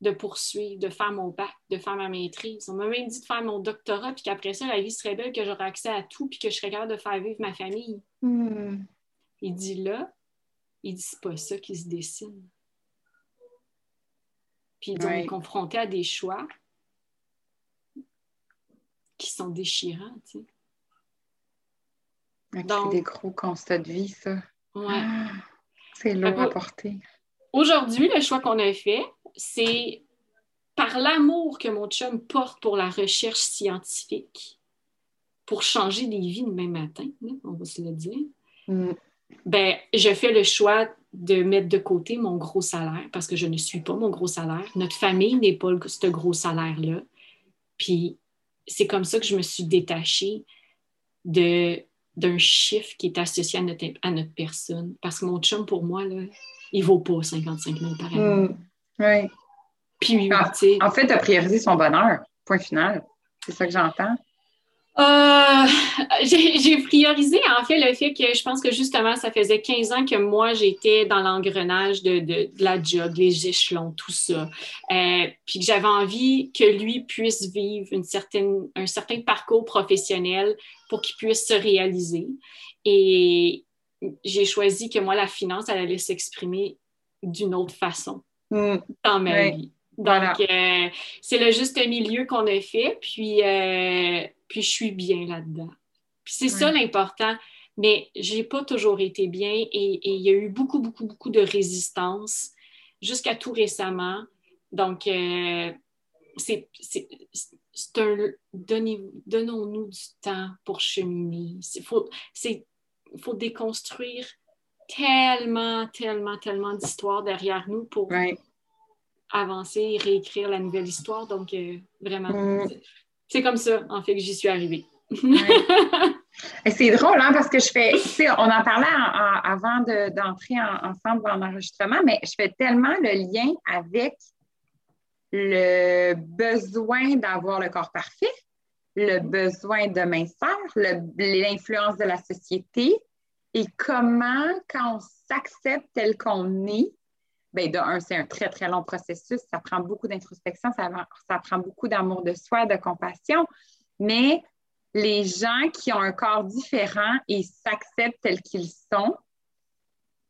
[SPEAKER 2] de poursuivre, de faire mon bac, de faire ma maîtrise. On m'a même dit de faire mon doctorat, puis qu'après ça, la vie serait belle, que j'aurais accès à tout, puis que je serais capable de faire vivre ma famille.
[SPEAKER 1] Mm.
[SPEAKER 2] Il dit là, il dit c'est pas ça qui se dessine. Puis donc, est confronté à des choix qui sont déchirants, tu
[SPEAKER 1] sais. Donc, des gros constats de vie, ça.
[SPEAKER 2] Ouais.
[SPEAKER 1] Ah, c'est lourd à porter.
[SPEAKER 2] Aujourd'hui, le choix qu'on a fait, c'est par l'amour que mon chum porte pour la recherche scientifique, pour changer des vies demain matin, on va se le dire.
[SPEAKER 1] Mm.
[SPEAKER 2] Ben, je fais le choix de mettre de côté mon gros salaire parce que je ne suis pas mon gros salaire. Notre famille n'est pas ce gros salaire-là. Puis c'est comme ça que je me suis détachée de, d'un chiffre qui est associé à notre, à notre personne. Parce que mon chum, pour moi, là, il ne vaut pas 55 000 par année.
[SPEAKER 1] Hmm. oui.
[SPEAKER 2] Puis,
[SPEAKER 1] en, en fait, tu as priorisé son bonheur. Point final. C'est ça que j'entends.
[SPEAKER 2] Euh, j'ai priorisé en fait le fait que je pense que justement, ça faisait 15 ans que moi, j'étais dans l'engrenage de, de, la job, les échelons, tout ça. Euh, puis que j'avais envie que lui puisse vivre une certaine, un certain parcours professionnel pour qu'il puisse se réaliser. Et j'ai choisi que moi, la finance, elle allait s'exprimer d'une autre façon mm. dans ma vie. Donc, euh, c'est le juste milieu qu'on a fait, puis, euh, puis je suis bien là-dedans. Puis c'est ça l'important, mais j'ai pas toujours été bien et, il y a eu beaucoup, beaucoup, beaucoup de résistance jusqu'à tout récemment. Donc, euh, c'est un donnons-nous du temps pour cheminer. Il faut, faut déconstruire tellement, tellement, tellement d'histoires derrière nous pour avancer et réécrire la nouvelle histoire. Donc, euh, vraiment, mm. c'est comme ça, en fait, que j'y suis arrivée.
[SPEAKER 1] C'est drôle, hein, parce que je fais, on en parlait avant d'entrer ensemble en enregistrement, mais je fais tellement le lien avec le besoin d'avoir le corps parfait, le besoin de minceur, l'influence de la société et comment, quand on s'accepte tel qu'on est, bien, de un, c'est un très, très long processus. Ça prend beaucoup d'introspection, ça, prend beaucoup d'amour de soi, de compassion. Mais les gens qui ont un corps différent et s'acceptent tels qu'ils sont,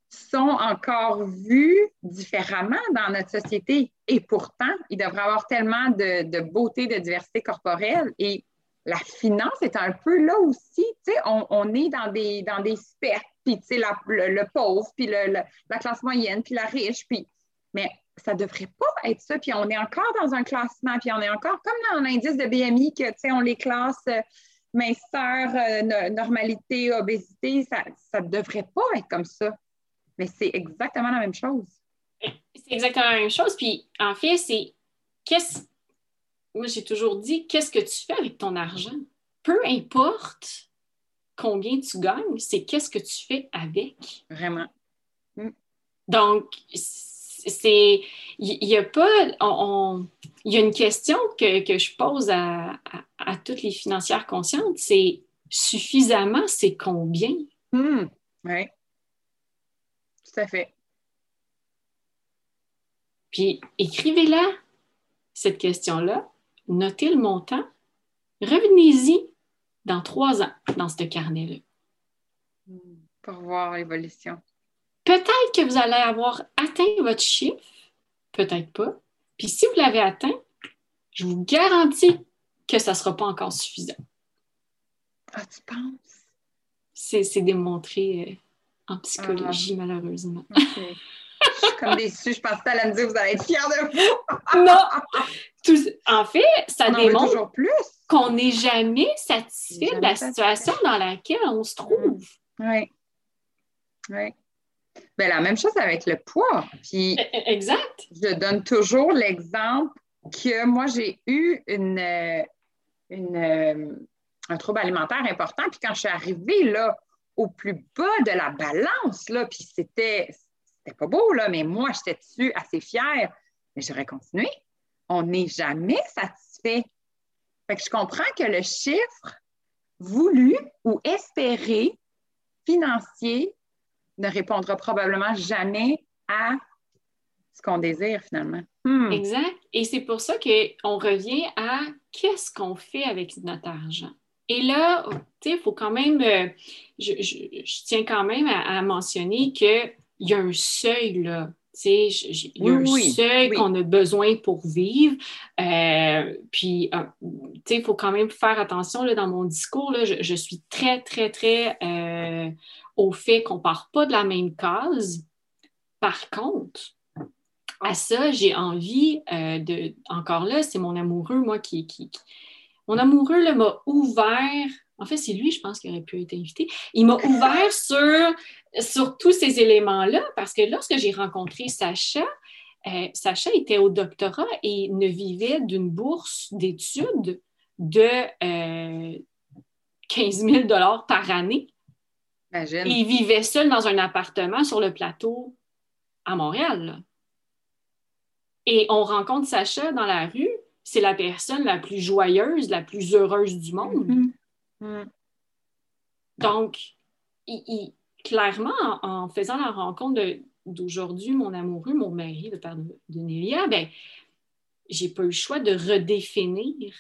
[SPEAKER 1] sont encore vus différemment dans notre société. Et pourtant, il devrait avoir tellement de, de beauté, de diversité corporelle. Et la finance est un peu là aussi. On, on est dans des, dans des spectres, puis le, le, pauvre, puis le, la classe moyenne, puis la riche, puis. Mais ça ne devrait pas être ça. Puis on est encore dans un classement, puis on est encore comme dans l'indice de BMI, que on les classe euh, minceur, normalité, obésité. Ça ne devrait pas être comme ça. Mais c'est exactement la même chose.
[SPEAKER 2] C'est exactement la même chose. Puis en fait, c'est qu'est-ce moi, j'ai toujours dit, qu'est-ce que tu fais avec ton argent? Peu importe combien tu gagnes, c'est qu'est-ce que tu fais avec.
[SPEAKER 1] Vraiment.
[SPEAKER 2] Mm. Donc, c'est. Il y, a pas. il y a une question que, je pose à, toutes les financières conscientes c'est suffisamment, c'est combien?
[SPEAKER 1] Mm. Oui. Tout à fait.
[SPEAKER 2] Puis écrivez-la, cette question-là, notez le montant, revenez-y dans trois ans dans ce carnet-là.
[SPEAKER 1] Pour voir l'évolution.
[SPEAKER 2] Peut-être que vous allez avoir atteint votre chiffre, peut-être pas. Puis si vous l'avez atteint, je vous garantis que ça ne sera pas encore suffisant.
[SPEAKER 1] Ah, tu penses?
[SPEAKER 2] C'est démontré euh, en psychologie, ah. malheureusement.
[SPEAKER 1] Je suis comme déçue. Je pensais à me dire vous allez être fiers de vous.
[SPEAKER 2] non. en fait, ça démontre qu'on n'est jamais satisfait de la situation dans laquelle on se trouve.
[SPEAKER 1] Oui. Oui. Ben, la même chose avec le poids. Puis,
[SPEAKER 2] e, e, exact.
[SPEAKER 1] Je donne toujours l'exemple que moi, j'ai eu une, une, un trouble alimentaire important. Puis quand je suis arrivée là, au plus bas de la balance, là, puis c'était, c'était pas beau, là, mais moi, j'étais dessus assez fière. Mais j'aurais continué. On n'est jamais satisfait. Fait que je comprends que le chiffre voulu ou espéré financier ne répondra probablement jamais à ce qu'on désire finalement.
[SPEAKER 2] Hmm. Exact. Et c'est pour ça qu'on revient à qu'est-ce qu'on fait avec notre argent? Et là, tu sais, il faut quand même, euh, je, tiens quand même à mentionner que il y a un seuil, là. Il y a un seuil qu'on a besoin pour vivre. Euh, puis, euh, il faut quand même faire attention là, dans mon discours. Là, je, suis très, très, très euh, au fait qu'on ne part pas de la même case. Par contre, à ça, j'ai envie de. Encore là, c'est mon amoureux, moi, qui. qui, qui mon amoureux m'a ouvert en fait, c'est lui, je pense, qui aurait pu être invité. Il m'a ouvert sur, sur tous ces éléments-là parce que lorsque j'ai rencontré Sacha, euh, Sacha était au doctorat et ne vivait d'une bourse d'études de 15 000 par année. il vivait seul dans un appartement sur le plateau à Montréal. Et on rencontre Sacha dans la rue. C'est la personne la plus joyeuse, la plus heureuse du monde. Mm-hmm.
[SPEAKER 1] Mm.
[SPEAKER 2] Donc, clairement, en, faisant la rencontre d'aujourd'hui, mon amoureux, mon mari, le père de, de Nélia, ben, j'ai pas eu le choix de redéfinir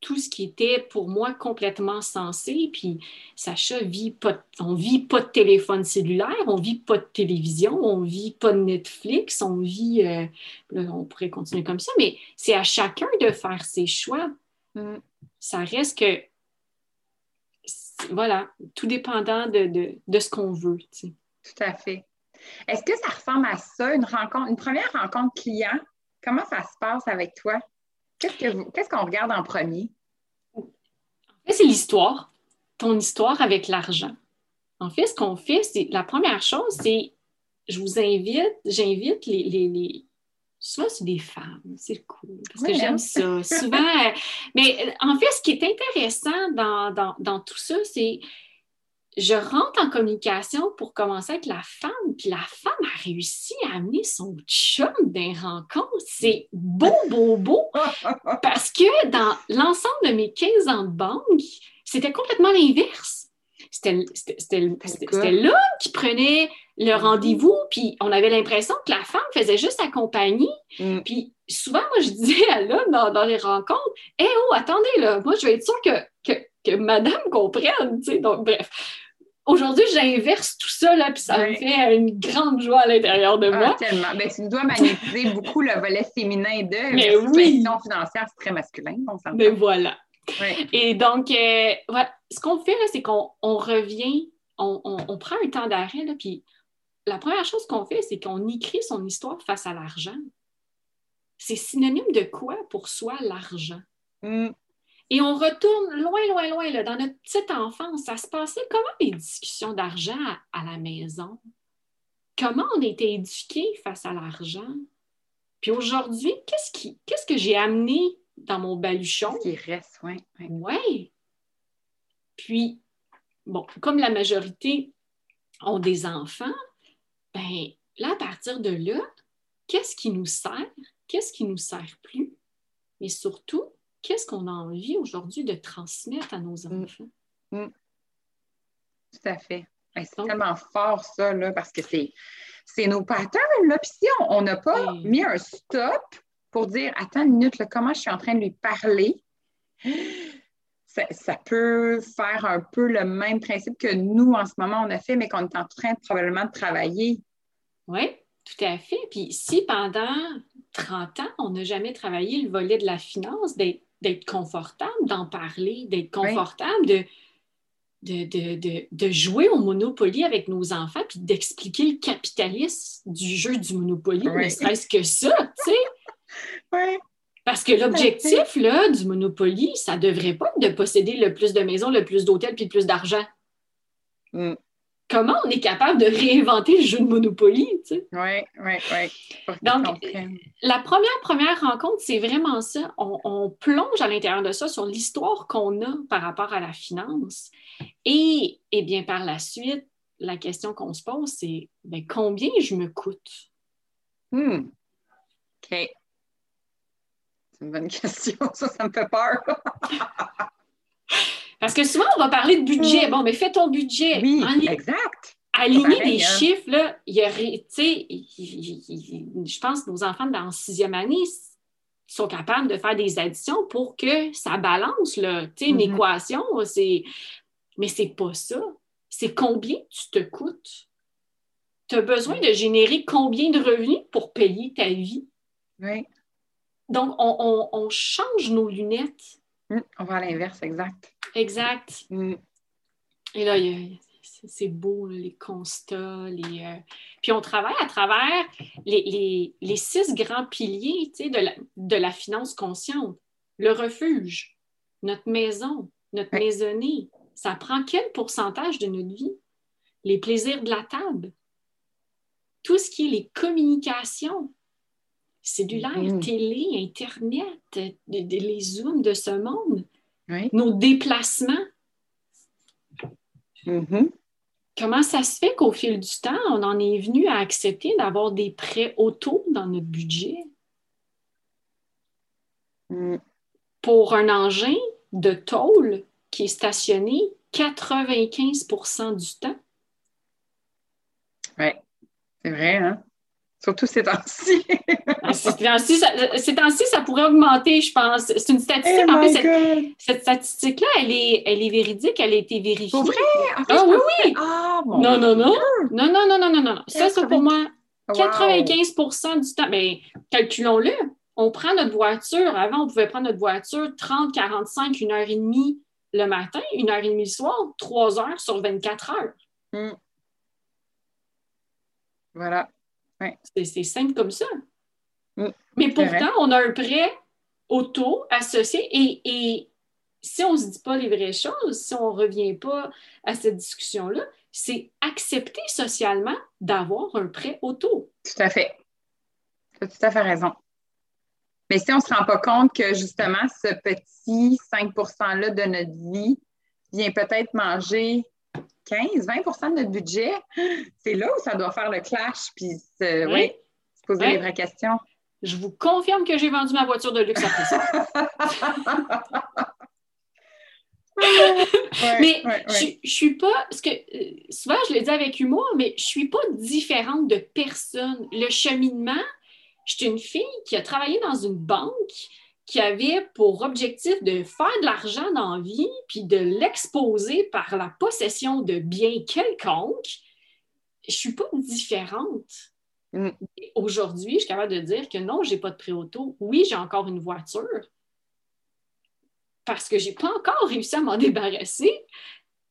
[SPEAKER 2] tout ce qui était pour moi complètement sensé. Puis Sacha vit pas, on vit pas de téléphone cellulaire, on vit pas de télévision, on vit pas de Netflix, on vit, euh, on pourrait continuer comme ça, mais c'est à chacun de faire ses choix. Mm. Ça reste que, voilà, tout dépendant de, ce qu'on veut. Tout
[SPEAKER 1] à fait. Est-ce que ça ressemble à ça, une rencontre, une première rencontre client? Comment ça se passe avec toi? Qu'est-ce qu'on regarde en premier?
[SPEAKER 2] En fait, c'est l'histoire, ton histoire avec l'argent. En fait, ce qu'on fait, c'est la première chose, c'est je vous invite, j'invite les, les, Souvent, c'est des femmes, c'est cool, parce que j'aime hein? ça. Souvent, mais en fait, ce qui est intéressant dans, dans tout ça, c'est je rentre en communication pour commencer avec la femme, puis la femme a réussi à amener son chum d'un rencontre. C'est beau, beau, beau, parce que dans l'ensemble de mes 15 ans de banque, c'était complètement l'inverse. C'était l'homme qui prenait le mm-hmm. rendez-vous, puis on avait l'impression que la femme faisait juste accompagner. Mm. Puis souvent, moi, je disais à l'homme dans, les rencontres, « Eh oh, attendez, là, moi, je vais être sûre que, que, que madame comprenne. » Donc, bref. Aujourd'hui, j'inverse tout ça, là, puis ça me fait une grande joie à l'intérieur de ah, moi.
[SPEAKER 1] tellement. Ben, tu dois magnétiser beaucoup le volet féminin de
[SPEAKER 2] Mais oui.
[SPEAKER 1] financière, c'est très masculin.
[SPEAKER 2] On Mais ben, voilà. Et donc, euh, ce qu'on fait, c'est qu'on revient, on, prend un temps d'arrêt, puis la première chose qu'on fait, c'est qu'on écrit son histoire face à l'argent. C'est synonyme de quoi pour soi, l'argent? Mm. Et on retourne loin, loin, loin, là, dans notre petite enfance. Ça se passait comment les discussions d'argent à, la maison? Comment on était éduqués face à l'argent? Puis aujourd'hui, qu'est-ce, qui, qu'est-ce que j'ai amené dans mon baluchon?
[SPEAKER 1] Qui reste, oui.
[SPEAKER 2] Oui. Ouais. Puis, bon, comme la majorité ont des enfants, ben là, à partir de là, qu'est-ce qui nous sert? Qu'est-ce qui nous sert plus? Mais surtout, qu'est-ce qu'on a envie aujourd'hui de transmettre à nos mm. enfants?
[SPEAKER 1] Mm. Tout à fait. c'est tellement fort, ça, là, parce que c'est nos patterns. Là. Puis si on n'a pas mis un stop pour dire Attends une minute, comment je suis en train de lui parler, ça, peut faire un peu le même principe que nous, en ce moment, on a fait, mais qu'on est en train probablement de travailler.
[SPEAKER 2] Oui, tout à fait. Puis si pendant 30 ans, on n'a jamais travaillé le volet de la finance, d'être d'être confortable d'en parler, d'être confortable de, de, jouer au Monopoly avec nos enfants, puis d'expliquer le capitalisme du jeu du Monopoly, ne serait-ce que ça, tu sais. Parce que l'objectif là, du Monopoly, ça ne devrait pas être de posséder le plus de maisons, le plus d'hôtels, puis le plus d'argent. Mm comment on est capable de réinventer le jeu de Monopoly, tu sais?
[SPEAKER 1] Oui, oui, oui.
[SPEAKER 2] Donc, la première, première rencontre, c'est vraiment ça. On, plonge à l'intérieur de ça sur l'histoire qu'on a par rapport à la finance. Et, et bien, par la suite, la question qu'on se pose, c'est ben, combien je me coûte?
[SPEAKER 1] Hmm. OK. C'est une bonne question. Ça, ça me fait peur.
[SPEAKER 2] Parce que souvent, on va parler de budget. Mm. Bon, mais fais ton budget.
[SPEAKER 1] Oui, exact.
[SPEAKER 2] Aligner des hein. chiffres, là, il y a, je pense que nos enfants dans la sixième année sont capables de faire des additions pour que ça balance, là. Tu sais, une mm-hmm. équation, c'est... Mais c'est pas ça. C'est combien tu te coûtes. Tu as besoin de générer combien de revenus pour payer ta vie?
[SPEAKER 1] Oui.
[SPEAKER 2] Donc, on change nos lunettes.
[SPEAKER 1] Mm, on va à l'inverse, exact.
[SPEAKER 2] Exact. Mm. Et là, c'est beau, les constats. Les, euh, Puis on travaille à travers les, six grands piliers de la, de la finance consciente. Le refuge, notre maison, notre maisonnée. Ça prend quel pourcentage de notre vie? Les plaisirs de la table. Tout ce qui est les communications, cellulaire, mm-hmm. télé, Internet, les zooms de ce monde, nos déplacements.
[SPEAKER 1] Mm-hmm.
[SPEAKER 2] Comment ça se fait qu'au fil du temps, on en est venu à accepter d'avoir des prêts auto dans notre budget?
[SPEAKER 1] Mm.
[SPEAKER 2] Pour un engin, de tôle qui est stationné 95% du temps.
[SPEAKER 1] Oui, c'est vrai, hein? Surtout ces temps-ci.
[SPEAKER 2] Ces temps-ci, ça, pourrait augmenter, je pense. C'est une statistique. Oh en fait, cette, statistique-là, elle est, elle est véridique, elle a été vérifiée.
[SPEAKER 1] Pour vrai?
[SPEAKER 2] ah oui, oui. Ah, non, non, non. Non, non, non, non, non, non. Ça, c'est pour moi. 95% du temps. Mais ben, calculons-le. On prend notre voiture. Avant, on pouvait prendre notre voiture 30, 45, une heure et demie le matin, une heure et demie le soir, trois heures sur 24 heures. Hmm.
[SPEAKER 1] Voilà.
[SPEAKER 2] C'est simple comme ça. Mais pourtant, on a un prêt auto associé et, si on ne se dit pas les vraies choses, si on ne revient pas à cette discussion-là, c'est accepter socialement d'avoir un prêt auto.
[SPEAKER 1] Tout à fait. Tu as tout à fait raison. Mais si on ne se rend pas compte que justement ce petit 5 %-là de notre vie vient peut-être manger 15, 20% de notre budget, c'est là où ça doit faire le clash, puis se, poser les vraies questions.
[SPEAKER 2] Je vous confirme que j'ai vendu ma voiture de luxe après ça. mais je, je suis pas, parce que euh, souvent je le dis avec humour, mais je suis pas différente de personne. Le cheminement, je suis une fille qui a travaillé dans une banque, qui avait pour objectif de faire de l'argent dans la vie, puis de l'exposer par la possession de biens quelconques, je ne suis pas différente. Mm. Aujourd'hui, je suis capable de dire que non, je n'ai pas de pré-auto. Oui, j'ai encore une voiture parce que je n'ai pas encore réussi à m'en débarrasser,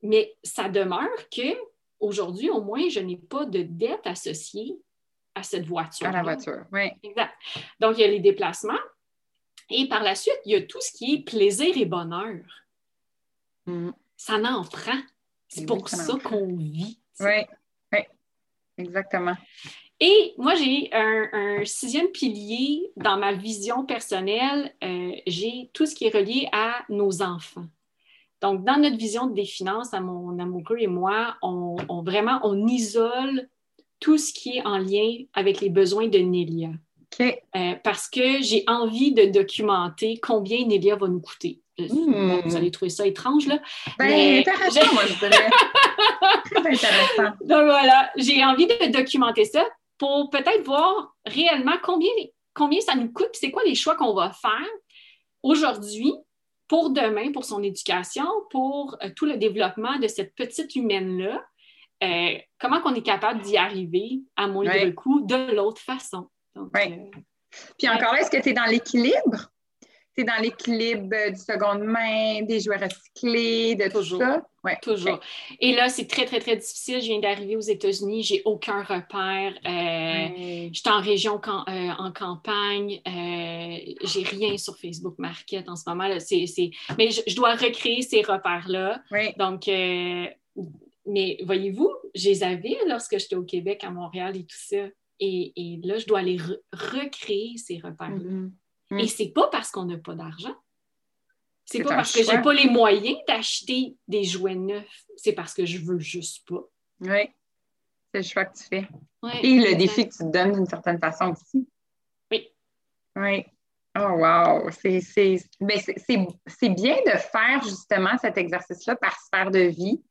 [SPEAKER 2] mais ça demeure que aujourd'hui, au moins, je n'ai pas de dette associée à cette voiture.
[SPEAKER 1] À la voiture, oui.
[SPEAKER 2] Exact. Donc, il y a les déplacements, et par la suite, il y a tout ce qui est plaisir et bonheur. Mm. Ça n'en prend. C'est pour ça qu'on vit.
[SPEAKER 1] Oui, oui, exactement.
[SPEAKER 2] Et moi, j'ai un, sixième pilier dans ma vision personnelle. Euh, j'ai tout ce qui est relié à nos enfants. Donc, dans notre vision des finances, à mon amoureux et moi, on, vraiment, on isole tout ce qui est en lien avec les besoins de Nélia. Euh, parce que j'ai envie de documenter combien Nélia va nous coûter. Euh, hmm. vous allez trouver ça étrange, là.
[SPEAKER 1] Ben, intéressant, moi, je dirais. Très intéressant.
[SPEAKER 2] Donc voilà, j'ai envie de documenter ça pour peut-être voir réellement combien, combien ça nous coûte, c'est quoi les choix qu'on va faire aujourd'hui pour demain, pour son éducation, pour euh, tout le développement de cette petite humaine-là. comment qu'on est capable d'y arriver à moindre coût de l'autre façon.
[SPEAKER 1] Oui. Euh, Puis encore là, est-ce que tu es dans l'équilibre? Tu es dans l'équilibre du seconde main, des jouets recyclés, de tout ça?
[SPEAKER 2] Oui. Toujours. Et là, c'est très, très, très difficile. Je viens d'arriver aux États-Unis, j'ai aucun repère. Euh, je suis en région euh, en campagne. j'ai rien sur Facebook Market en ce moment. Là. Mais je, dois recréer ces repères-là.
[SPEAKER 1] Oui.
[SPEAKER 2] Donc, mais voyez-vous, je les avais lorsque j'étais au Québec, à Montréal et tout ça. Et, là, je dois aller recréer ces repères-là. Mm-hmm. Mm. Et c'est pas parce qu'on n'a pas d'argent. C'est pas parce que j'ai pas les moyens d'acheter des jouets neufs. C'est parce que je veux juste pas.
[SPEAKER 1] Oui. C'est le choix que tu fais. Et le défi que tu te donnes d'une certaine façon aussi.
[SPEAKER 2] Oui.
[SPEAKER 1] Oui. Oh, wow! Ben, c'est bien de faire justement cet exercice-là par sphère de vie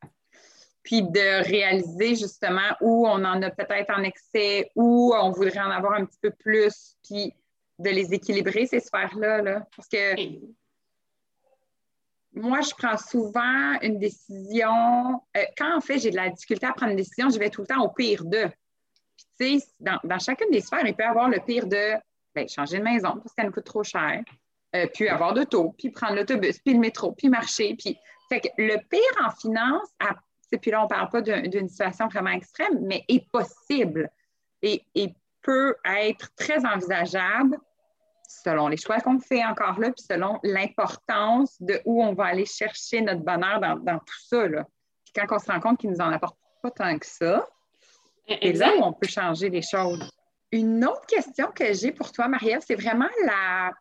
[SPEAKER 1] puis de réaliser justement où on en a peut-être en excès, où on voudrait en avoir un petit peu plus, puis de les équilibrer, ces sphères-là. Là. Parce que moi, je prends souvent une décision. Euh, quand en fait j'ai de la difficulté à prendre une décision, je vais tout le temps au pire de. Puis, tu sais, dans, chacune des sphères, il peut y avoir le pire de ben, changer de maison parce qu'elle nous coûte trop cher, euh, puis avoir de taux, puis prendre l'autobus, puis le métro, puis marcher. Puis, fait que le pire en finance, à puis là, on ne parle pas d'une situation vraiment extrême, mais est possible et, peut être très envisageable selon les choix qu'on fait encore là, puis selon l'importance de où on va aller chercher notre bonheur dans, tout ça. Là. Puis quand on se rend compte qu'il ne nous en apporte pas tant que ça, et là où on peut changer les choses. Une autre question que j'ai pour toi, Marielle, c'est vraiment la.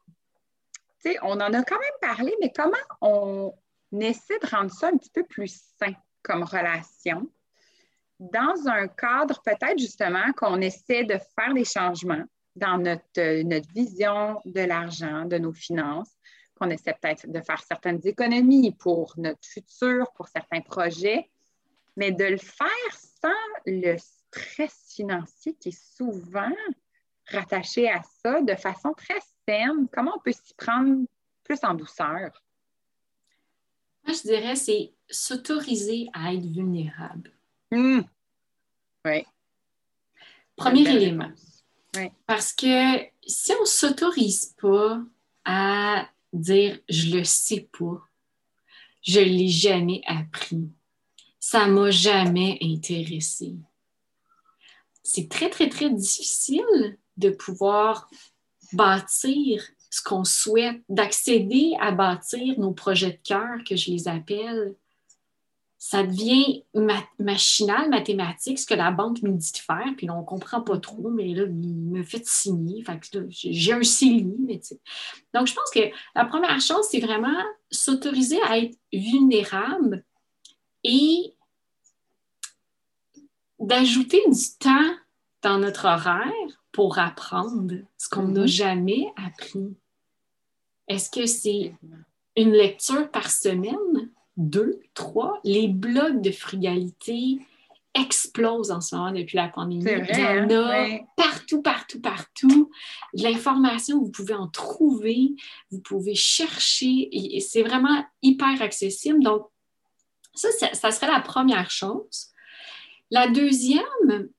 [SPEAKER 1] Tu sais, on en a quand même parlé, mais comment on essaie de rendre ça un petit peu plus sain? Comme relation, dans un cadre peut-être justement qu'on essaie de faire des changements dans notre, notre vision de l'argent, de nos finances, qu'on essaie peut-être de faire certaines économies pour notre futur, pour certains projets, mais de le faire sans le stress financier qui est souvent rattaché à ça de façon très saine. Comment on peut s'y prendre plus en douceur?
[SPEAKER 2] Moi, je dirais, c'est s'autoriser à être vulnérable.
[SPEAKER 1] Mmh. Oui.
[SPEAKER 2] Premier élément. Parce que si on ne s'autorise pas à dire je le sais pas, je ne l'ai jamais appris, ça ne m'a jamais intéressé. C'est très, très, très difficile de pouvoir bâtir ce qu'on souhaite, d'accéder à bâtir nos projets de cœur, que je les appelle, ça devient machinal, mathématique, ce que la banque me dit de faire, puis là, on ne comprend pas trop, mais là, il me fait signer. Fait que j'ai un CELI, mais tu sais. Donc, je pense que la première chose, c'est vraiment s'autoriser à être vulnérable et d'ajouter du temps dans notre horaire pour apprendre ce qu'on n'a mm-hmm. jamais appris. Est-ce que c'est une lecture par semaine? deux, trois, les blogs de frugalité explosent en ce moment depuis la pandémie. Il y en a hein? partout, partout, partout. L'information, vous pouvez en trouver, vous pouvez chercher, et c'est vraiment hyper accessible. Donc, ça, ça serait la première chose. La deuxième,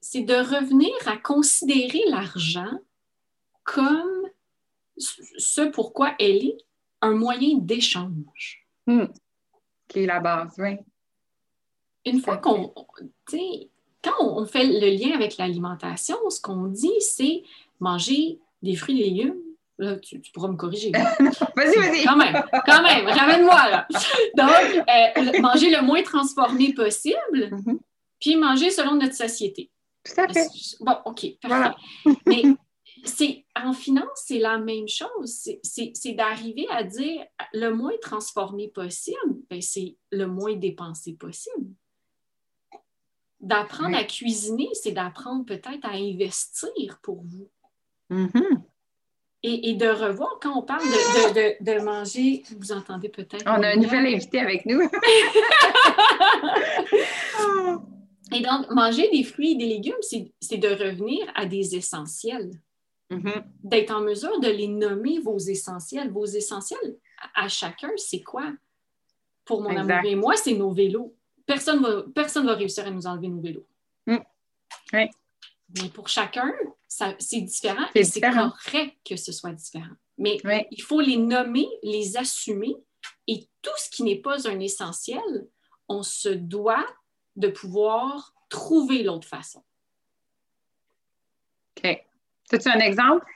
[SPEAKER 2] c'est de revenir à considérer l'argent comme ce pourquoi elle est un moyen d'échange.
[SPEAKER 1] Hmm qui est la base, oui.
[SPEAKER 2] Une fois qu'on. Quand on fait le lien avec l'alimentation, ce qu'on dit, c'est manger des fruits et légumes. Là, tu, pourras me corriger.
[SPEAKER 1] vas-y, vas-y.
[SPEAKER 2] Quand même, quand même, ramène-moi là. Donc, euh, manger le moins transformé possible, mm-hmm. puis manger selon notre société.
[SPEAKER 1] Tout à fait.
[SPEAKER 2] Bon, OK, parfait. Mais c'est la même chose. C'est d'arriver à dire le moins transformé possible, ben, c'est le moins dépensé possible. D'apprendre à cuisiner, c'est d'apprendre peut-être à investir pour vous.
[SPEAKER 1] Mm-hmm.
[SPEAKER 2] Et, de revoir, quand on parle de, de, manger, vous entendez peut-être.
[SPEAKER 1] On a un nouvel invité avec nous.
[SPEAKER 2] et donc, manger des fruits et des légumes, c'est de revenir à des essentiels.
[SPEAKER 1] Mm-hmm.
[SPEAKER 2] D'être en mesure de les nommer, vos essentiels. Vos essentiels, à, chacun, c'est quoi? Pour mon amour? Et moi, c'est nos vélos. Personne ne va, personne va réussir à nous enlever nos vélos.
[SPEAKER 1] Mm.
[SPEAKER 2] Mais pour chacun, c'est différent et c'est correct que ce soit différent. Mais il faut les nommer, les assumer et tout ce qui n'est pas un essentiel, on se doit de pouvoir trouver l'autre façon.
[SPEAKER 1] OK. As-tu un exemple?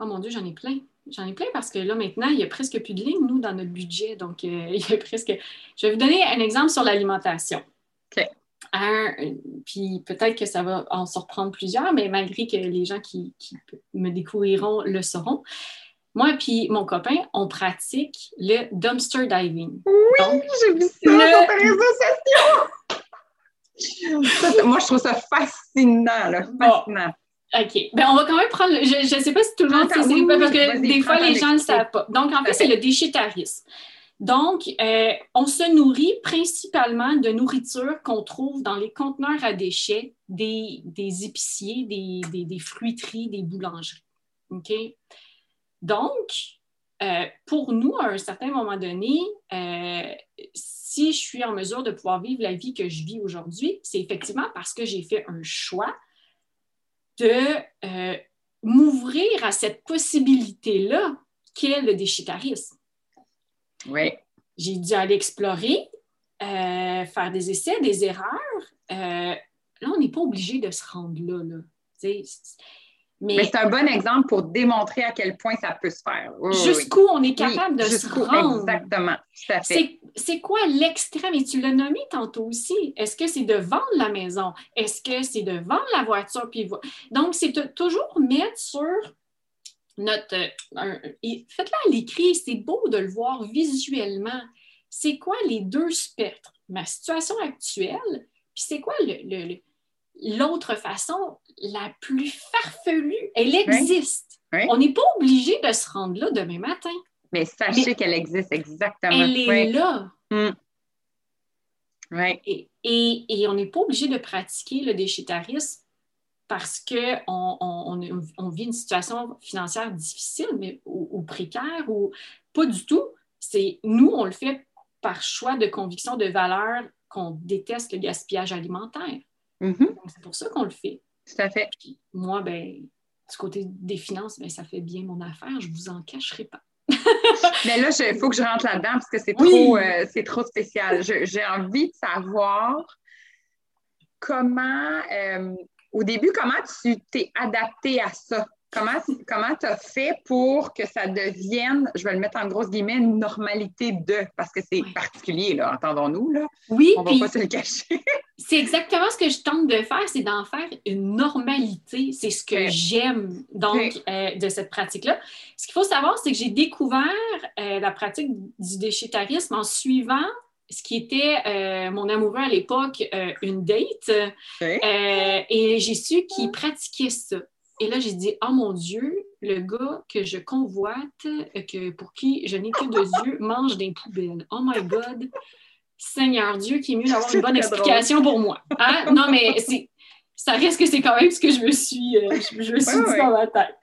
[SPEAKER 2] Oh mon Dieu, j'en ai plein. J'en ai plein parce que là, maintenant, il n'y a presque plus de lignes, nous, dans notre budget. Donc, euh, il y a presque. Je vais vous donner un exemple sur l'alimentation.
[SPEAKER 1] OK.
[SPEAKER 2] puis peut-être que ça va en surprendre plusieurs, mais malgré que les gens qui, me découvriront le sauront. Moi puis mon copain, on pratique le dumpster diving.
[SPEAKER 1] Oui, j'ai vu ça sur tes réseaux sociaux! moi, je trouve ça fascinant, là, fascinant.
[SPEAKER 2] OK. Ben, on va quand même prendre. Je ne sais pas si tout le monde sait, oui, parce que des fois, les gens ne le savent pas. Donc, en fait, c'est le déchétarisme. Donc, euh, on se nourrit principalement de nourriture qu'on trouve dans les conteneurs à déchets des, épiciers, des, fruiteries, des boulangeries. OK? Donc, euh, pour nous, à un certain moment donné, euh, si je suis en mesure de pouvoir vivre la vie que je vis aujourd'hui, c'est effectivement parce que j'ai fait un choix de euh, m'ouvrir à cette possibilité-là qu'est le déchitarisme.
[SPEAKER 1] Oui.
[SPEAKER 2] J'ai dû aller explorer, euh, faire des essais, des erreurs. Euh, là, on n'est pas obligé de se rendre là. là.
[SPEAKER 1] Mais, c'est un bon exemple pour démontrer à quel point ça peut se faire.
[SPEAKER 2] jusqu'où on est capable de se rendre.
[SPEAKER 1] Exactement.
[SPEAKER 2] C'est quoi l'extrême? Et tu l'as nommé tantôt aussi. Est-ce que c'est de vendre la maison? Est-ce que c'est de vendre la voiture? Puis... Donc, c'est toujours mettre sur notre. Faites-le à l'écrit. C'est beau de le voir visuellement. C'est quoi les deux spectres? Ma situation actuelle, puis c'est quoi le l'autre façon, la plus farfelue, elle existe. On n'est pas obligé de se rendre là demain matin.
[SPEAKER 1] Mais sachez qu'elle existe, exactement.
[SPEAKER 2] Elle est là.
[SPEAKER 1] Mm.
[SPEAKER 2] Et, on n'est pas obligé de pratiquer le déchetarisme parce qu'on on, vit une situation financière difficile mais, ou, précaire ou pas du tout. C'est nous, on le fait par choix de conviction, de valeur qu'on déteste le gaspillage alimentaire.
[SPEAKER 1] Mm-hmm.
[SPEAKER 2] C'est pour ça qu'on le fait.
[SPEAKER 1] Tout à fait.
[SPEAKER 2] moi, ben, du côté des finances, ben, ça fait bien mon affaire, je ne vous en cacherai pas.
[SPEAKER 1] Mais là, il faut que je rentre là-dedans parce que c'est trop, euh, trop spécial. J'ai envie de savoir comment, euh, au début, comment tu t'es adapté à ça? Comment tu as fait pour que ça devienne, je vais le mettre en grosse guillemets, une normalité de, parce que c'est particulier, là, entendons-nous, là.
[SPEAKER 2] Oui.
[SPEAKER 1] On va pas se le cacher.
[SPEAKER 2] c'est exactement ce que je tente de faire, c'est d'en faire une normalité. C'est ce que j'aime, donc, euh, de cette pratique-là. Ce qu'il faut savoir, c'est que j'ai découvert euh, la pratique du déchétarisme en suivant ce qui était euh, mon amoureux à l'époque, une date. et j'ai su qu'il pratiquait ça. Et là, j'ai dit, oh mon Dieu, le gars que je convoite, euh, que, pour qui je n'ai que deux yeux, mange des poubelles. Oh my God! Seigneur Dieu, qui est mieux d'avoir une bonne explication pour moi. Hein? Non, mais ça reste que c'est quand même ce que je me suis, euh, je, me suis dit dans ma tête.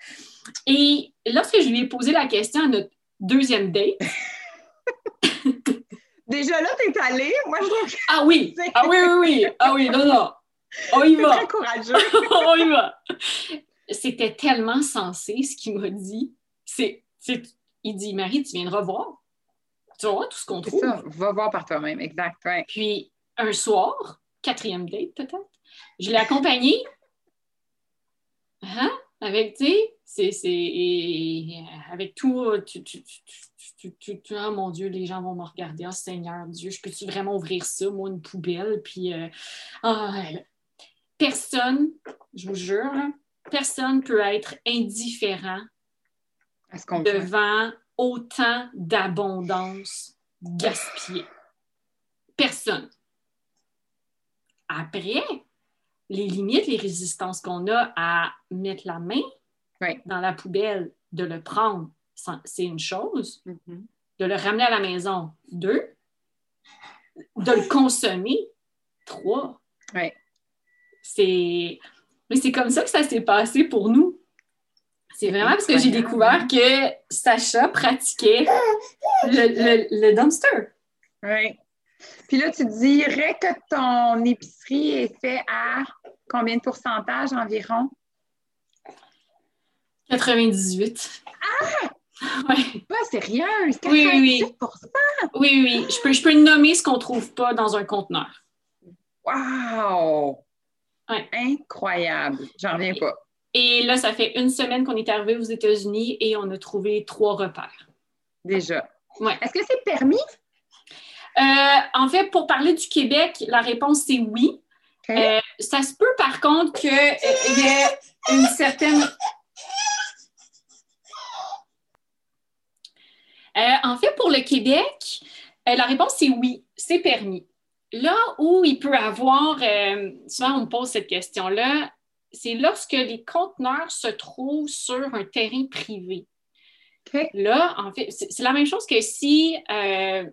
[SPEAKER 2] Et lorsque je lui ai posé la question à notre deuxième date,
[SPEAKER 1] Déjà là, t'es allée. Moi, je trouve
[SPEAKER 2] Ah oui! Ah oui, oui, oui! Ah oui, non, non! On y va!
[SPEAKER 1] très courageux!
[SPEAKER 2] On y va! C'était tellement sensé ce qu'il m'a dit. C'est, il dit, Marie, tu viendras voir. Tu vas voir tout ce qu'on trouve. Ça,
[SPEAKER 1] va voir par toi-même, exact.
[SPEAKER 2] Puis, un soir, quatrième date peut-être, je l'ai accompagné. Hein? Avec, tu sais, c'est, avec tout, tu, tu, tu, oh mon Dieu, les gens vont me regarder. Oh Seigneur Dieu, je peux-tu vraiment ouvrir ça, moi, une poubelle? Puis, euh, ah, personne, je vous jure, personne peut être indifférent devant autant d'abondance gaspillée. Personne. Après, les limites, les résistances qu'on a à mettre la main dans la poubelle, de le prendre, c'est une chose.
[SPEAKER 1] Mm-hmm.
[SPEAKER 2] De le ramener à la maison, deux. De le consommer, trois. C'est mais c'est comme ça que ça s'est passé pour nous. C'est vraiment parce que j'ai découvert que Sacha pratiquait le, le, dumpster.
[SPEAKER 1] Oui. Puis là, tu dirais que ton épicerie est faite à combien de pourcentage environ?
[SPEAKER 2] 98.
[SPEAKER 1] Ah!
[SPEAKER 2] Oui.
[SPEAKER 1] Pas sérieuse, 98
[SPEAKER 2] oui, oui, oui. oui, Je peux, je peux nommer ce qu'on ne trouve pas dans un conteneur.
[SPEAKER 1] Wow! Incroyable. J'en reviens pas.
[SPEAKER 2] Et là, ça fait une semaine qu'on est arrivé aux États-Unis et on a trouvé trois repères.
[SPEAKER 1] Déjà.
[SPEAKER 2] Ouais.
[SPEAKER 1] Est-ce que c'est permis?
[SPEAKER 2] Euh, en fait, pour parler du Québec, la réponse c'est oui. Euh, ça se peut par contre qu'il euh, y ait une certaine. en fait, pour le Québec, la réponse c'est oui, c'est permis. Là où il peut avoir, euh, souvent on me pose cette question-là, c'est lorsque les conteneurs se trouvent sur un terrain privé. Là, en fait, c'est la même chose que si euh,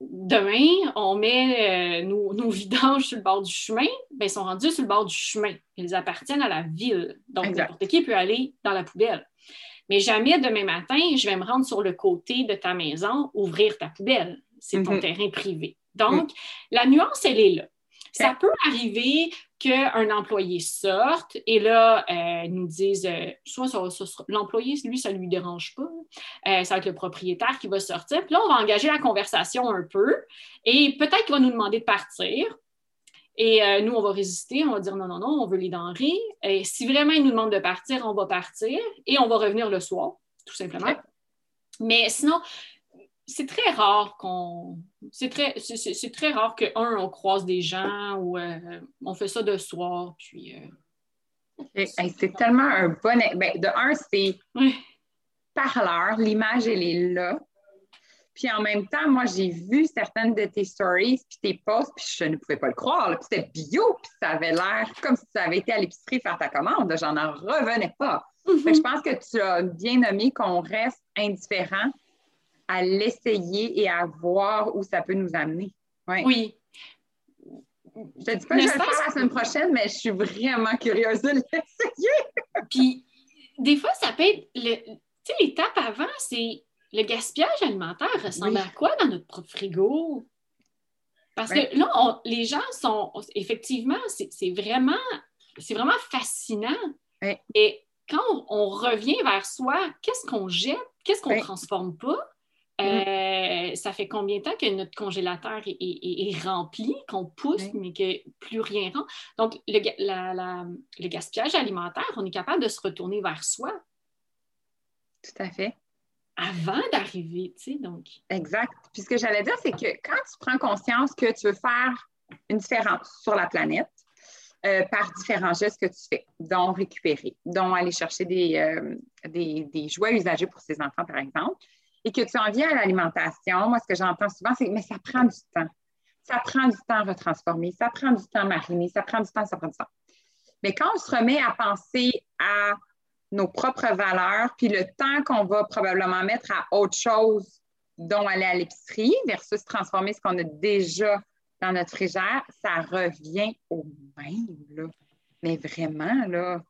[SPEAKER 2] demain, on met euh, nos, vidanges sur le bord du chemin, bien, ils sont rendus sur le bord du chemin. Ils appartiennent à la ville. Donc, n'importe qui peut aller dans la poubelle. Mais jamais demain matin, je vais me rendre sur le côté de ta maison, ouvrir ta poubelle. C'est ton mm-hmm. terrain privé. Donc, mm. la nuance, elle est là. Ça peut arriver qu'un employé sorte et là, euh, nous dise, euh, soit l'employé, lui, ça ne lui dérange pas, euh, ça va être le propriétaire qui va sortir. Puis là, on va engager la conversation un peu et peut-être qu'il va nous demander de partir. Et nous, on va résister, on va dire non, non, non, on veut les denrées. Et si vraiment il nous demande de partir, on va partir et on va revenir le soir, tout simplement. Mais sinon, c'est très rare qu'on. C'est très, c'est, très rare que, un, on croise des gens ou euh, on fait ça de soir, puis.
[SPEAKER 1] Euh, c'est tellement un bon. Ben, de un, c'est parleur, l'image, elle est là. Puis en même temps, moi, j'ai vu certaines de tes stories, puis tes posts, puis je ne pouvais pas le croire. Puis c'était bio, puis ça avait l'air comme si tu avais été à l'épicerie faire ta commande. J'en en revenais pas. je pense que tu as bien nommé qu'on reste indifférent à l'essayer et à voir où ça peut nous amener.
[SPEAKER 2] Oui.
[SPEAKER 1] Je te dis pas que je vais le faire la semaine prochaine, mais je suis vraiment curieuse de l'essayer.
[SPEAKER 2] Puis, des fois, ça peut être. Tu sais, l'étape avant, c'est le gaspillage alimentaire ressemble à quoi dans notre propre frigo? Parce que là, les gens sont. Effectivement, c'est vraiment, vraiment fascinant. Et quand on, revient vers soi, qu'est-ce qu'on jette? Qu'est-ce qu'on ne transforme pas? Euh, ça fait combien de temps que notre congélateur est, rempli, qu'on pousse, mais que plus rien rentre? Donc, le, gaspillage alimentaire, on est capable de se retourner vers soi.
[SPEAKER 1] Tout à fait.
[SPEAKER 2] Avant d'arriver, tu sais, donc.
[SPEAKER 1] Exact. Puis ce que j'allais dire, c'est que quand tu prends conscience que tu veux faire une différence sur la planète, euh, par différents gestes que tu fais, dont récupérer, dont aller chercher des, euh, des, des, jouets usagés pour ses enfants, par exemple, et que tu en viens à l'alimentation, moi, ce que j'entends souvent, c'est mais ça prend du temps. Ça prend du temps à retransformer, ça prend du temps à mariner, ça prend du temps, ça prend du temps. Mais quand on se remet à penser à nos propres valeurs, puis le temps qu'on va probablement mettre à autre chose, dont aller à l'épicerie, versus transformer ce qu'on a déjà dans notre frigère, ça revient au même, là. Mais vraiment, là.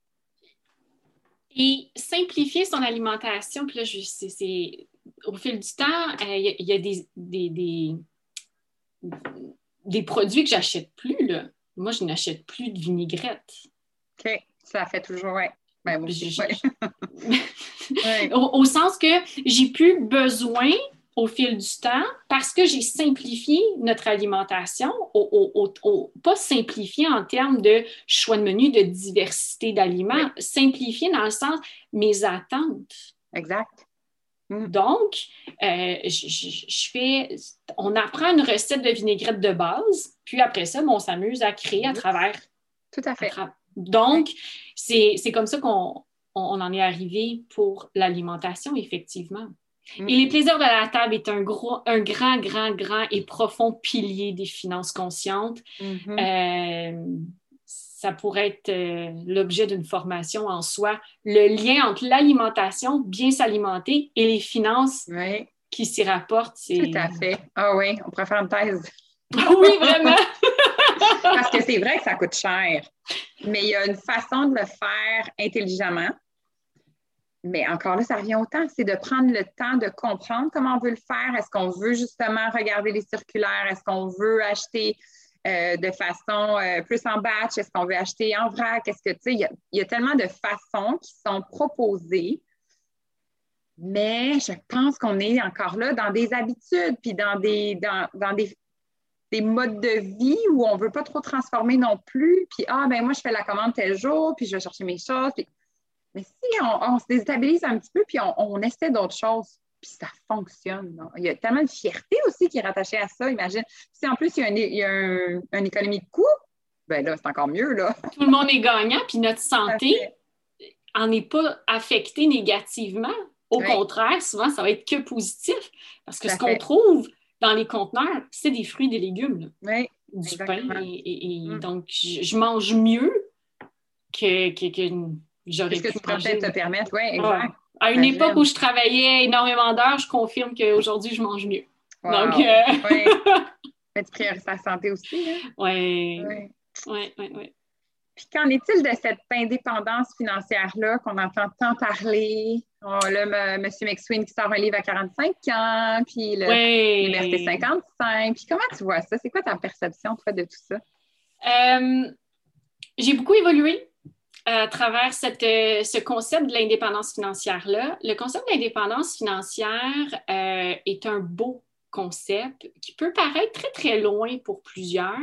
[SPEAKER 2] Et simplifier son alimentation, puis là, c'est au fil du temps, il euh, y, a des, des, produits que j'achète plus. Là. Moi, je n'achète plus de vinaigrette.
[SPEAKER 1] OK, ça fait toujours, ouais. Ben,
[SPEAKER 2] au, sens que j'ai plus besoin au fil du temps parce que j'ai simplifié notre alimentation, pas simplifié en termes de choix de menu, de diversité d'aliments, simplifié dans le sens mes attentes.
[SPEAKER 1] Exact.
[SPEAKER 2] Mm. Donc, euh, je, fais, on apprend une recette de vinaigrette de base, puis après ça, on s'amuse à créer à travers.
[SPEAKER 1] Tout à fait.
[SPEAKER 2] donc, c'est comme ça qu'on en est arrivé pour l'alimentation, effectivement. Mm. Et les plaisirs de la table est un, gros, un grand, grand, grand et profond pilier des finances conscientes. Mm-hmm. Euh, ça pourrait être euh, l'objet d'une formation en soi. Le lien entre l'alimentation, bien s'alimenter, et les finances qui s'y rapportent.
[SPEAKER 1] Tout à fait. Ah oui, on pourrait faire une thèse.
[SPEAKER 2] oui, vraiment.
[SPEAKER 1] Parce que c'est vrai que ça coûte cher, mais il y a une façon de le faire intelligemment. Mais encore là, ça revient au temps. C'est de prendre le temps de comprendre comment on veut le faire. Est-ce qu'on veut justement regarder les circulaires? Est-ce qu'on veut acheter euh, de façon euh, plus en batch? Est-ce qu'on veut acheter en vrac? Est-ce que, tu sais, il y, a tellement de façons qui sont proposées, mais je pense qu'on est encore là dans des habitudes, puis dans des, dans, des, modes de vie où on ne veut pas trop transformer non plus. Puis, ah, ben moi, je fais la commande tel jour, puis je vais chercher mes choses. Mais si on, se déstabilise un petit peu, puis on essaie d'autres choses, puis ça fonctionne. Il y a tellement de fierté aussi qui est rattachée à ça, imagine. Si en plus, il y a, une, économie de coûts, ben là, c'est encore mieux. Là.
[SPEAKER 2] Tout le monde est gagnant, puis notre santé en est pas affectée négativement. Au contraire, souvent, ça va être que positif. Parce que ce qu'on trouve dans les conteneurs, c'est des fruits des légumes.
[SPEAKER 1] Oui,
[SPEAKER 2] du pain. Et, mm. donc, je, mange mieux que, que, que j'aurais pu
[SPEAKER 1] que tu pourrais peut-être te permettre, oui, exact.
[SPEAKER 2] À une époque où je travaillais énormément d'heures, je confirme qu'aujourd'hui, je mange mieux. Donc, euh...
[SPEAKER 1] Mais tu priorises ta santé aussi?
[SPEAKER 2] Oui. Oui, oui, oui.
[SPEAKER 1] Puis qu'en est-il de cette indépendance financière-là qu'on entend tant parler? Oh, là, M. McSween qui sort un livre à 45 ans, puis le oui. 55. Puis comment tu vois ça? C'est quoi ta perception, toi, de tout ça?
[SPEAKER 2] Euh, j'ai beaucoup évolué à travers euh, ce concept de l'indépendance financière-là. Le concept d'indépendance financière euh, est un beau concept qui peut paraître très, très loin pour plusieurs.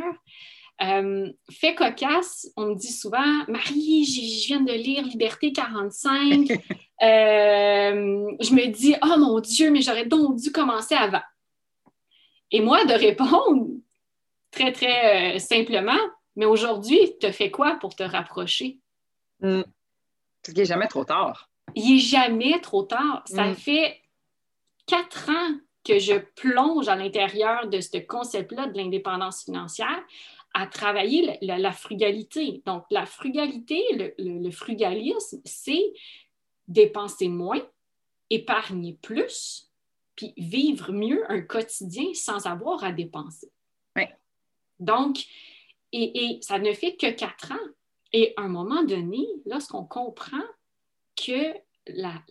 [SPEAKER 2] Euh, fait cocasse, on me dit souvent, Marie, je viens de lire Liberté 45. je me dis, oh mon Dieu, mais j'aurais donc dû commencer avant. Et moi, de répondre très, très simplement, mais aujourd'hui, tu fais quoi pour te rapprocher?
[SPEAKER 1] Mm. Parce qu'il n'est jamais trop tard.
[SPEAKER 2] Il n'est jamais trop tard. Ça mm. fait quatre ans que je plonge à l'intérieur de ce concept-là de l'indépendance financière à travailler la, frugalité. Donc, la frugalité, le frugalisme, c'est dépenser moins, épargner plus, puis vivre mieux un quotidien sans avoir à dépenser. Donc, et, ça ne fait que quatre ans. Et à un moment donné, lorsqu'on comprend que la,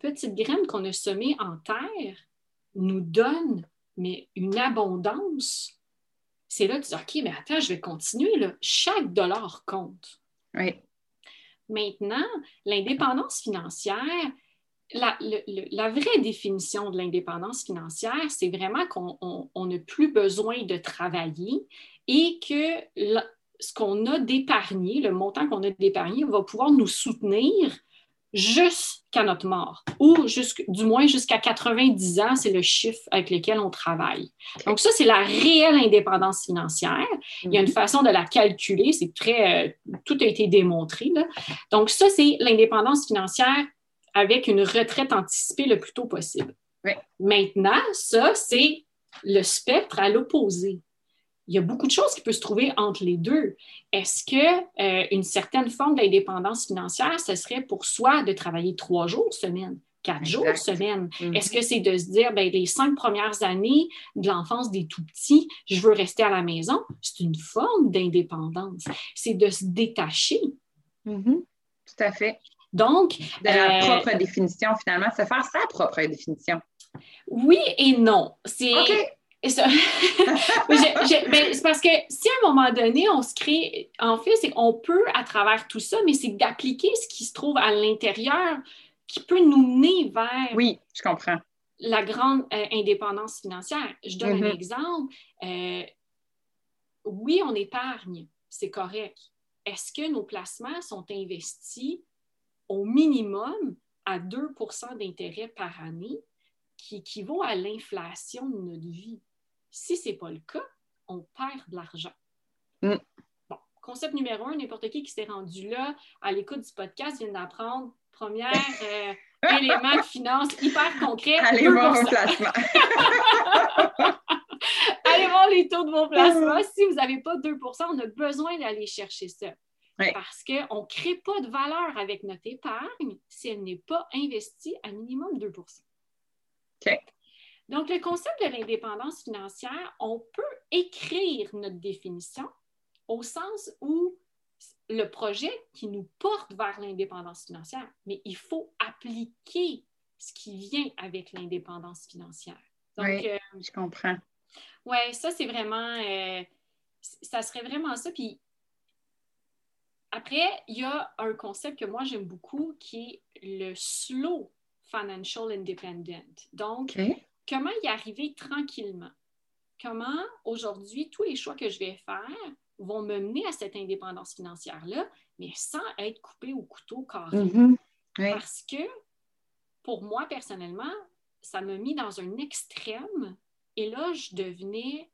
[SPEAKER 2] petite graine qu'on a semée en terre nous donne mais une abondance, c'est là que tu dis, OK, mais attends, je vais continuer. Là. Chaque dollar compte.
[SPEAKER 1] Oui.
[SPEAKER 2] Maintenant, l'indépendance financière, la, vraie définition de l'indépendance financière, c'est vraiment qu'on n'a plus besoin de travailler et que ce qu'on a d'épargné, le montant qu'on a d'épargné, va pouvoir nous soutenir jusqu'à notre mort, ou du moins jusqu'à 90 ans, c'est le chiffre avec lequel on travaille. Donc ça, c'est la réelle indépendance financière. Il y a une mhm. façon de la calculer, c'est très, euh, tout a été démontré. Donc ça, c'est l'indépendance financière avec une retraite anticipée le plus tôt possible. Maintenant, ça, c'est le spectre à l'opposé il y a beaucoup de choses qui peuvent se trouver entre les deux. Est-ce que euh, une certaine forme d'indépendance financière, ce serait pour soi de travailler trois jours semaine, quatre jours semaine? Mm-hmm. Est-ce que c'est de se dire, ben, les cinq premières années de l'enfance des tout petits, je veux rester à la maison? C'est une forme d'indépendance. C'est de se détacher.
[SPEAKER 1] Mm-hmm. Tout à fait.
[SPEAKER 2] Donc.
[SPEAKER 1] De la euh, propre définition, finalement, se faire sa propre définition.
[SPEAKER 2] Oui et non. C'est. Ça. Ben, c'est parce que si à un moment donné, on se crée, en fait, c'est qu'on peut à travers tout ça, mais c'est d'appliquer ce qui se trouve à l'intérieur qui peut nous mener vers.
[SPEAKER 1] Oui, je comprends.
[SPEAKER 2] La grande euh, indépendance financière. Je donne un mm-hmm. exemple. Euh, oui, on épargne, c'est correct. Est-ce que nos placements sont investis au minimum à 2% d'intérêt par année, qui équivaut à l'inflation de notre vie? Si ce n'est pas le cas, on perd de l'argent.
[SPEAKER 1] Mm.
[SPEAKER 2] Bon, concept numéro un, n'importe qui qui s'est rendu là à l'écoute du podcast vient d'apprendre. Premier euh, élément de finance hyper concret.
[SPEAKER 1] Allez voir vos placements.
[SPEAKER 2] Allez voir les taux de vos placements. Si vous n'avez pas 2% on a besoin d'aller chercher ça. Parce qu'on ne crée pas de valeur avec notre épargne si elle n'est pas investie à minimum 2%
[SPEAKER 1] OK.
[SPEAKER 2] Donc, le concept de l'indépendance financière, on peut écrire notre définition au sens où le projet qui nous porte vers l'indépendance financière, mais il faut appliquer ce qui vient avec l'indépendance financière.
[SPEAKER 1] oui, euh, je comprends.
[SPEAKER 2] Oui, ça, c'est vraiment, euh, ça serait vraiment ça. Puis après, il y a un concept que moi j'aime beaucoup qui est le slow financial independent. Donc, comment y arriver tranquillement? Comment aujourd'hui, tous les choix que je vais faire vont me mener à cette indépendance financière-là, mais sans être coupé au couteau carré?
[SPEAKER 1] Mm-hmm.
[SPEAKER 2] Parce que pour moi, personnellement, ça m'a mis dans un extrême et là, je devenais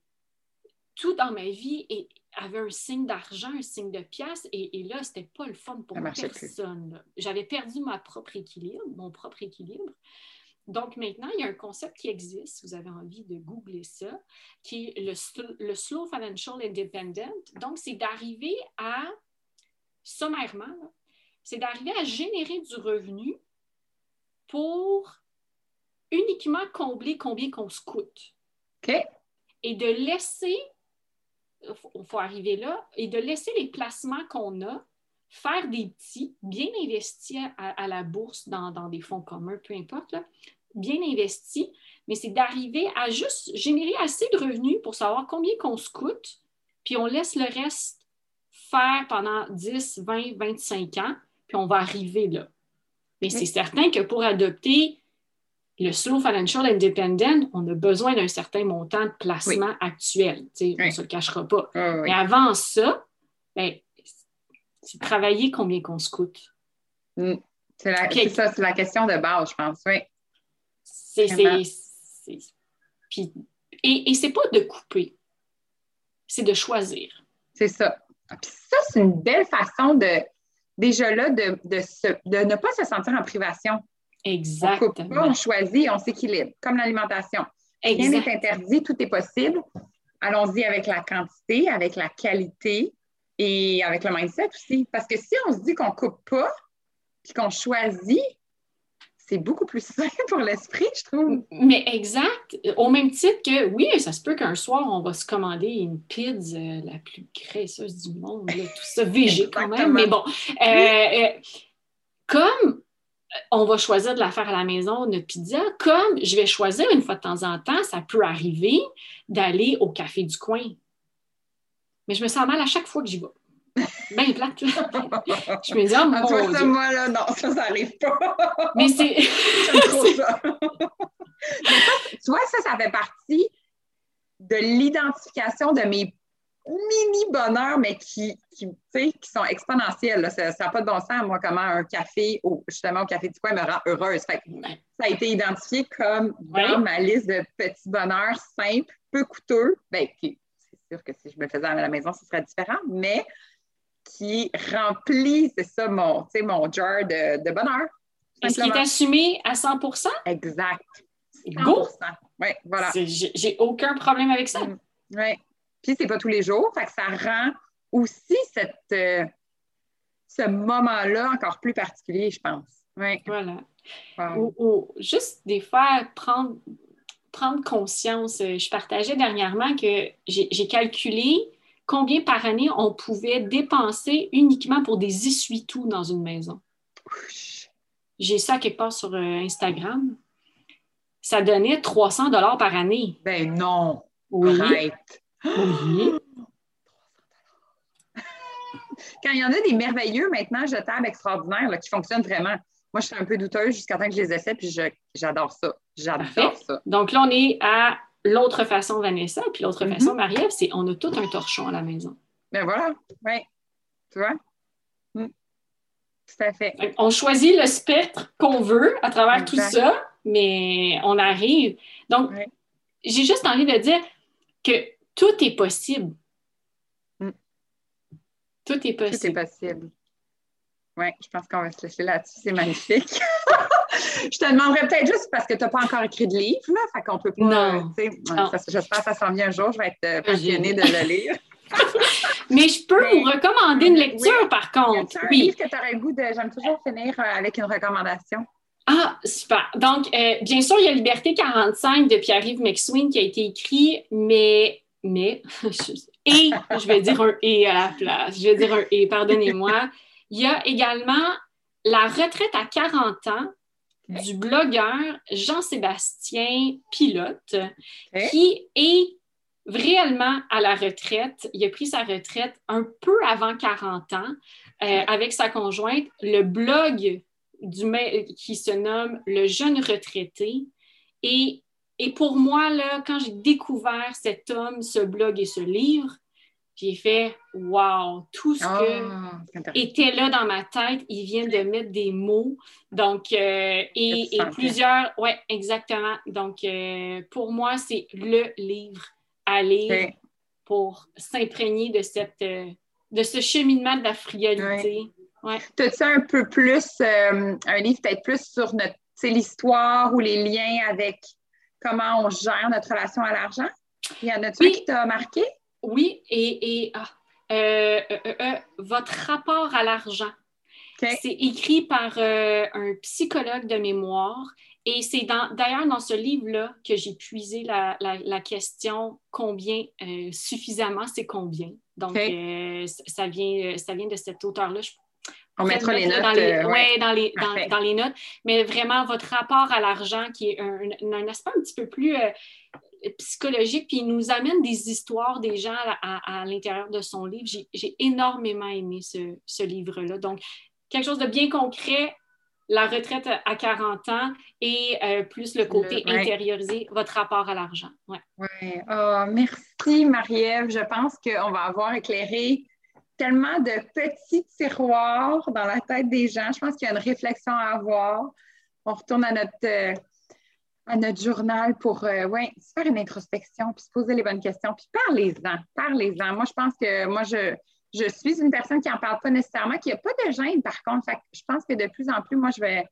[SPEAKER 2] tout dans ma vie et avait un signe d'argent, un signe de pièce, et, et là, c'était pas le fun pour personne. J'avais perdu ma propre équilibre, mon propre équilibre. Donc maintenant, il y a un concept qui existe, si vous avez envie de googler ça, qui est le, Slow Financial Independent. Donc, c'est d'arriver à, sommairement, c'est d'arriver à générer du revenu pour uniquement combler combien qu'on se coûte.
[SPEAKER 1] OK.
[SPEAKER 2] Et de laisser, il faut arriver là, et de laisser les placements qu'on a faire des petits, bien investis à, la bourse, dans, des fonds communs, peu importe, bien investis, mais c'est d'arriver à juste générer assez de revenus pour savoir combien qu'on se coûte, puis on laisse le reste faire pendant 10, 20, 25 ans, puis on va arriver là. Mais c'est certain que pour adopter le slow financial independent, on a besoin d'un certain montant de placement actuel. On ne se le cachera pas. Mais avant ça, ben, c'est travailler combien qu'on se coûte.
[SPEAKER 1] Mm. C'est ça, c'est la question de base, je pense, oui.
[SPEAKER 2] C'est, Puis, et, et c'est pas de couper, c'est de choisir.
[SPEAKER 1] C'est ça. Puis ça, c'est une belle façon de, déjà là, de, de, ne pas se sentir en privation.
[SPEAKER 2] Exactement.
[SPEAKER 1] On, on choisit, on s'équilibre, comme l'alimentation. Rien n'est interdit, tout est possible. Allons-y avec la quantité, avec la qualité et avec le mindset aussi. Parce que si on se dit qu'on ne coupe pas, puis qu'on choisit, c'est beaucoup plus simple pour l'esprit, je trouve.
[SPEAKER 2] Mais exact. Au même titre que, oui, ça se peut qu'un soir, on va se commander une pizza la plus graisseuse du monde, tout ça végé quand même. Mais bon, euh, euh, comme on va choisir de la faire à la maison, notre pizza, comme je vais choisir une fois de temps en temps, ça peut arriver d'aller au café du coin. Mais je me sens mal à chaque fois que j'y vais. Ben plate, là. Je me dis, oh mon
[SPEAKER 1] toi, ça, moi, là, non, ça, ça n'arrive pas.
[SPEAKER 2] Mais c'est...
[SPEAKER 1] ça. Mais ça, tu vois, ça, ça fait partie de l'identification de mes mini bonheurs, mais qui, qui, qui sont exponentiels. Ça n'a pas de bon sens, moi, comment un café, au, justement, au Café du Coin me rend heureuse. ça a été identifié comme dans ma liste de petits bonheurs simples, peu coûteux. Ben, c'est sûr que si je me faisais à la maison, ce serait différent, mais qui remplit, c'est ça, mon, mon jar de, de bonheur.
[SPEAKER 2] Est-ce qu'il est assumé à 100%
[SPEAKER 1] Exact. 100 Go! Oui, voilà.
[SPEAKER 2] J'ai aucun problème avec ça. Mm.
[SPEAKER 1] Oui. Puis, c'est pas tous les jours. Fait que ça rend aussi cette, euh, ce moment-là encore plus particulier, je pense. Oui.
[SPEAKER 2] Voilà. Ou, juste des fois, prendre, prendre conscience. Euh, je partageais dernièrement que j'ai calculé combien par année on pouvait dépenser uniquement pour des essuie-tout dans une maison. J'ai ça quelque part sur euh, Instagram. Ça donnait 300 dollars par année.
[SPEAKER 1] Ben non. Oui. Oui. Quand il y en a des merveilleux maintenant jetables extraordinaires qui fonctionnent vraiment. Moi, je suis un peu douteuse jusqu'à temps que je les essaie, puis j'adore ça. J'adore ça.
[SPEAKER 2] Donc là, on est à l'autre façon, Vanessa, puis l'autre mm-hmm. façon, Marie-Ève, c'est on a tout un torchon à la maison.
[SPEAKER 1] Ben voilà, oui. Tu vois? Mm. Tout à fait.
[SPEAKER 2] On choisit le spectre qu'on veut à travers tout ça, mais on arrive. Donc, j'ai juste envie de dire que tout est possible.
[SPEAKER 1] Mm.
[SPEAKER 2] Tout est possible.
[SPEAKER 1] Tout est possible. Oui, je pense qu'on va se laisser là-dessus. C'est magnifique. je te demanderais peut-être juste parce que tu n'as pas encore écrit de livre, là, fait qu'on peut pas.
[SPEAKER 2] Non.
[SPEAKER 1] J'espère que ça s'en vient un jour, je vais être euh, passionnée de le lire.
[SPEAKER 2] Mais je peux vous recommander une lecture, par contre.
[SPEAKER 1] un livre que tu aurais le goût de. J'aime toujours finir euh, avec une recommandation.
[SPEAKER 2] Ah, super. Donc, euh, bien sûr, il y a Liberté 45 de Pierre-Yves McSween qui a été écrit, mais, mais, et, je vais dire un et à la place. Je vais dire un et, pardonnez-moi. Il y a également La retraite à 40 ans du blogueur Jean-Sébastien Pilote, qui est réellement à la retraite. Il a pris sa retraite un peu avant 40 ans euh, avec sa conjointe. Le blog du, qui se nomme Le jeune retraité. Et, et pour moi, là, quand j'ai découvert cet homme, ce blog et ce livre, j'ai fait Wow, tout ce ah, était là dans ma tête, il vient de mettre des mots. Donc, euh, et, plusieurs, oui, exactement. Donc, euh, pour moi, c'est le livre à lire pour s'imprégner de cette euh, de ce cheminement de la friolité. Ouais.
[SPEAKER 1] As-tu un peu plus, un livre peut-être plus sur notre l'histoire ou les liens avec comment on gère notre relation à l'argent? Il y en a-tu qui t'a marqué?
[SPEAKER 2] Oui, et, ah, euh, euh, euh, votre rapport à l'argent. C'est écrit par un psychologue de mémoire et c'est d'ailleurs dans, ce livre-là que j'ai puisé la, question combien suffisamment, c'est combien. Donc, ça, vient, ça vient de cet auteur-là.
[SPEAKER 1] On mettra les notes.
[SPEAKER 2] Dans les, ouais, dans, les, dans, les, notes. Mais vraiment, votre rapport à l'argent, qui est un, un, aspect un petit peu plus psychologique, puis il nous amène des histoires des gens à, l'intérieur de son livre. J'ai énormément aimé ce, livre-là. Donc, quelque chose de bien concret, la retraite à 40 ans et euh, plus le côté intériorisé, votre rapport à l'argent.
[SPEAKER 1] Ouais. ouais. Oh, merci, Marie-Ève. Je pense qu'on va avoir éclairé tellement de petits tiroirs dans la tête des gens. Je pense qu'il y a une réflexion à avoir. On retourne à notre euh, à notre journal pour euh, se faire une introspection, puis se poser les bonnes questions, puis parlez-en, parlez-en. Moi, je pense que moi, je, je suis une personne qui n'en parle pas nécessairement, qui n'a pas de gêne, par contre. je pense que de plus en plus, moi, je vais,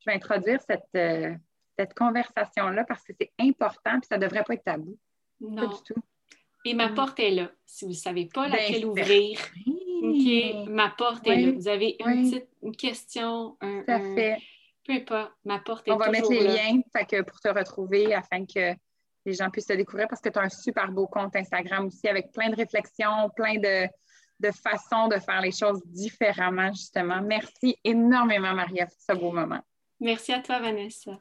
[SPEAKER 1] je vais introduire cette, euh, cette conversation-là parce que c'est important puis ça ne devrait pas être tabou.
[SPEAKER 2] Non.
[SPEAKER 1] Pas du tout.
[SPEAKER 2] Et ma
[SPEAKER 1] Mm.
[SPEAKER 2] porte est là. Si vous ne savez pas
[SPEAKER 1] Ben,
[SPEAKER 2] laquelle ouvrir,
[SPEAKER 1] Oui,
[SPEAKER 2] ma porte est là. Vous avez une
[SPEAKER 1] Oui.
[SPEAKER 2] petite une question, un,
[SPEAKER 1] Tout à
[SPEAKER 2] un-
[SPEAKER 1] fait.
[SPEAKER 2] Peu importe, ma porte est
[SPEAKER 1] On va mettre les
[SPEAKER 2] là.
[SPEAKER 1] liens fait que pour te retrouver afin que les gens puissent te découvrir parce que tu as un super beau compte Instagram aussi avec plein de réflexions, plein de, de façons de faire les choses différemment, justement. Merci énormément, Maria, pour ce beau moment.
[SPEAKER 2] Merci à toi, Vanessa.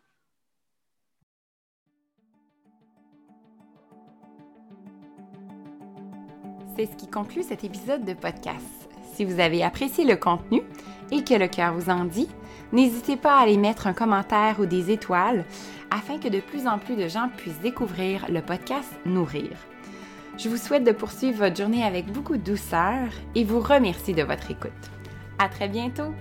[SPEAKER 3] C'est ce qui conclut cet épisode de podcast. Si vous avez apprécié le contenu et que le cœur vous en dit, n'hésitez pas à aller mettre un commentaire ou des étoiles afin que de plus en plus de gens puissent découvrir le podcast Nourrir. Je vous souhaite de poursuivre votre journée avec beaucoup de douceur et vous remercie de votre écoute. À très bientôt!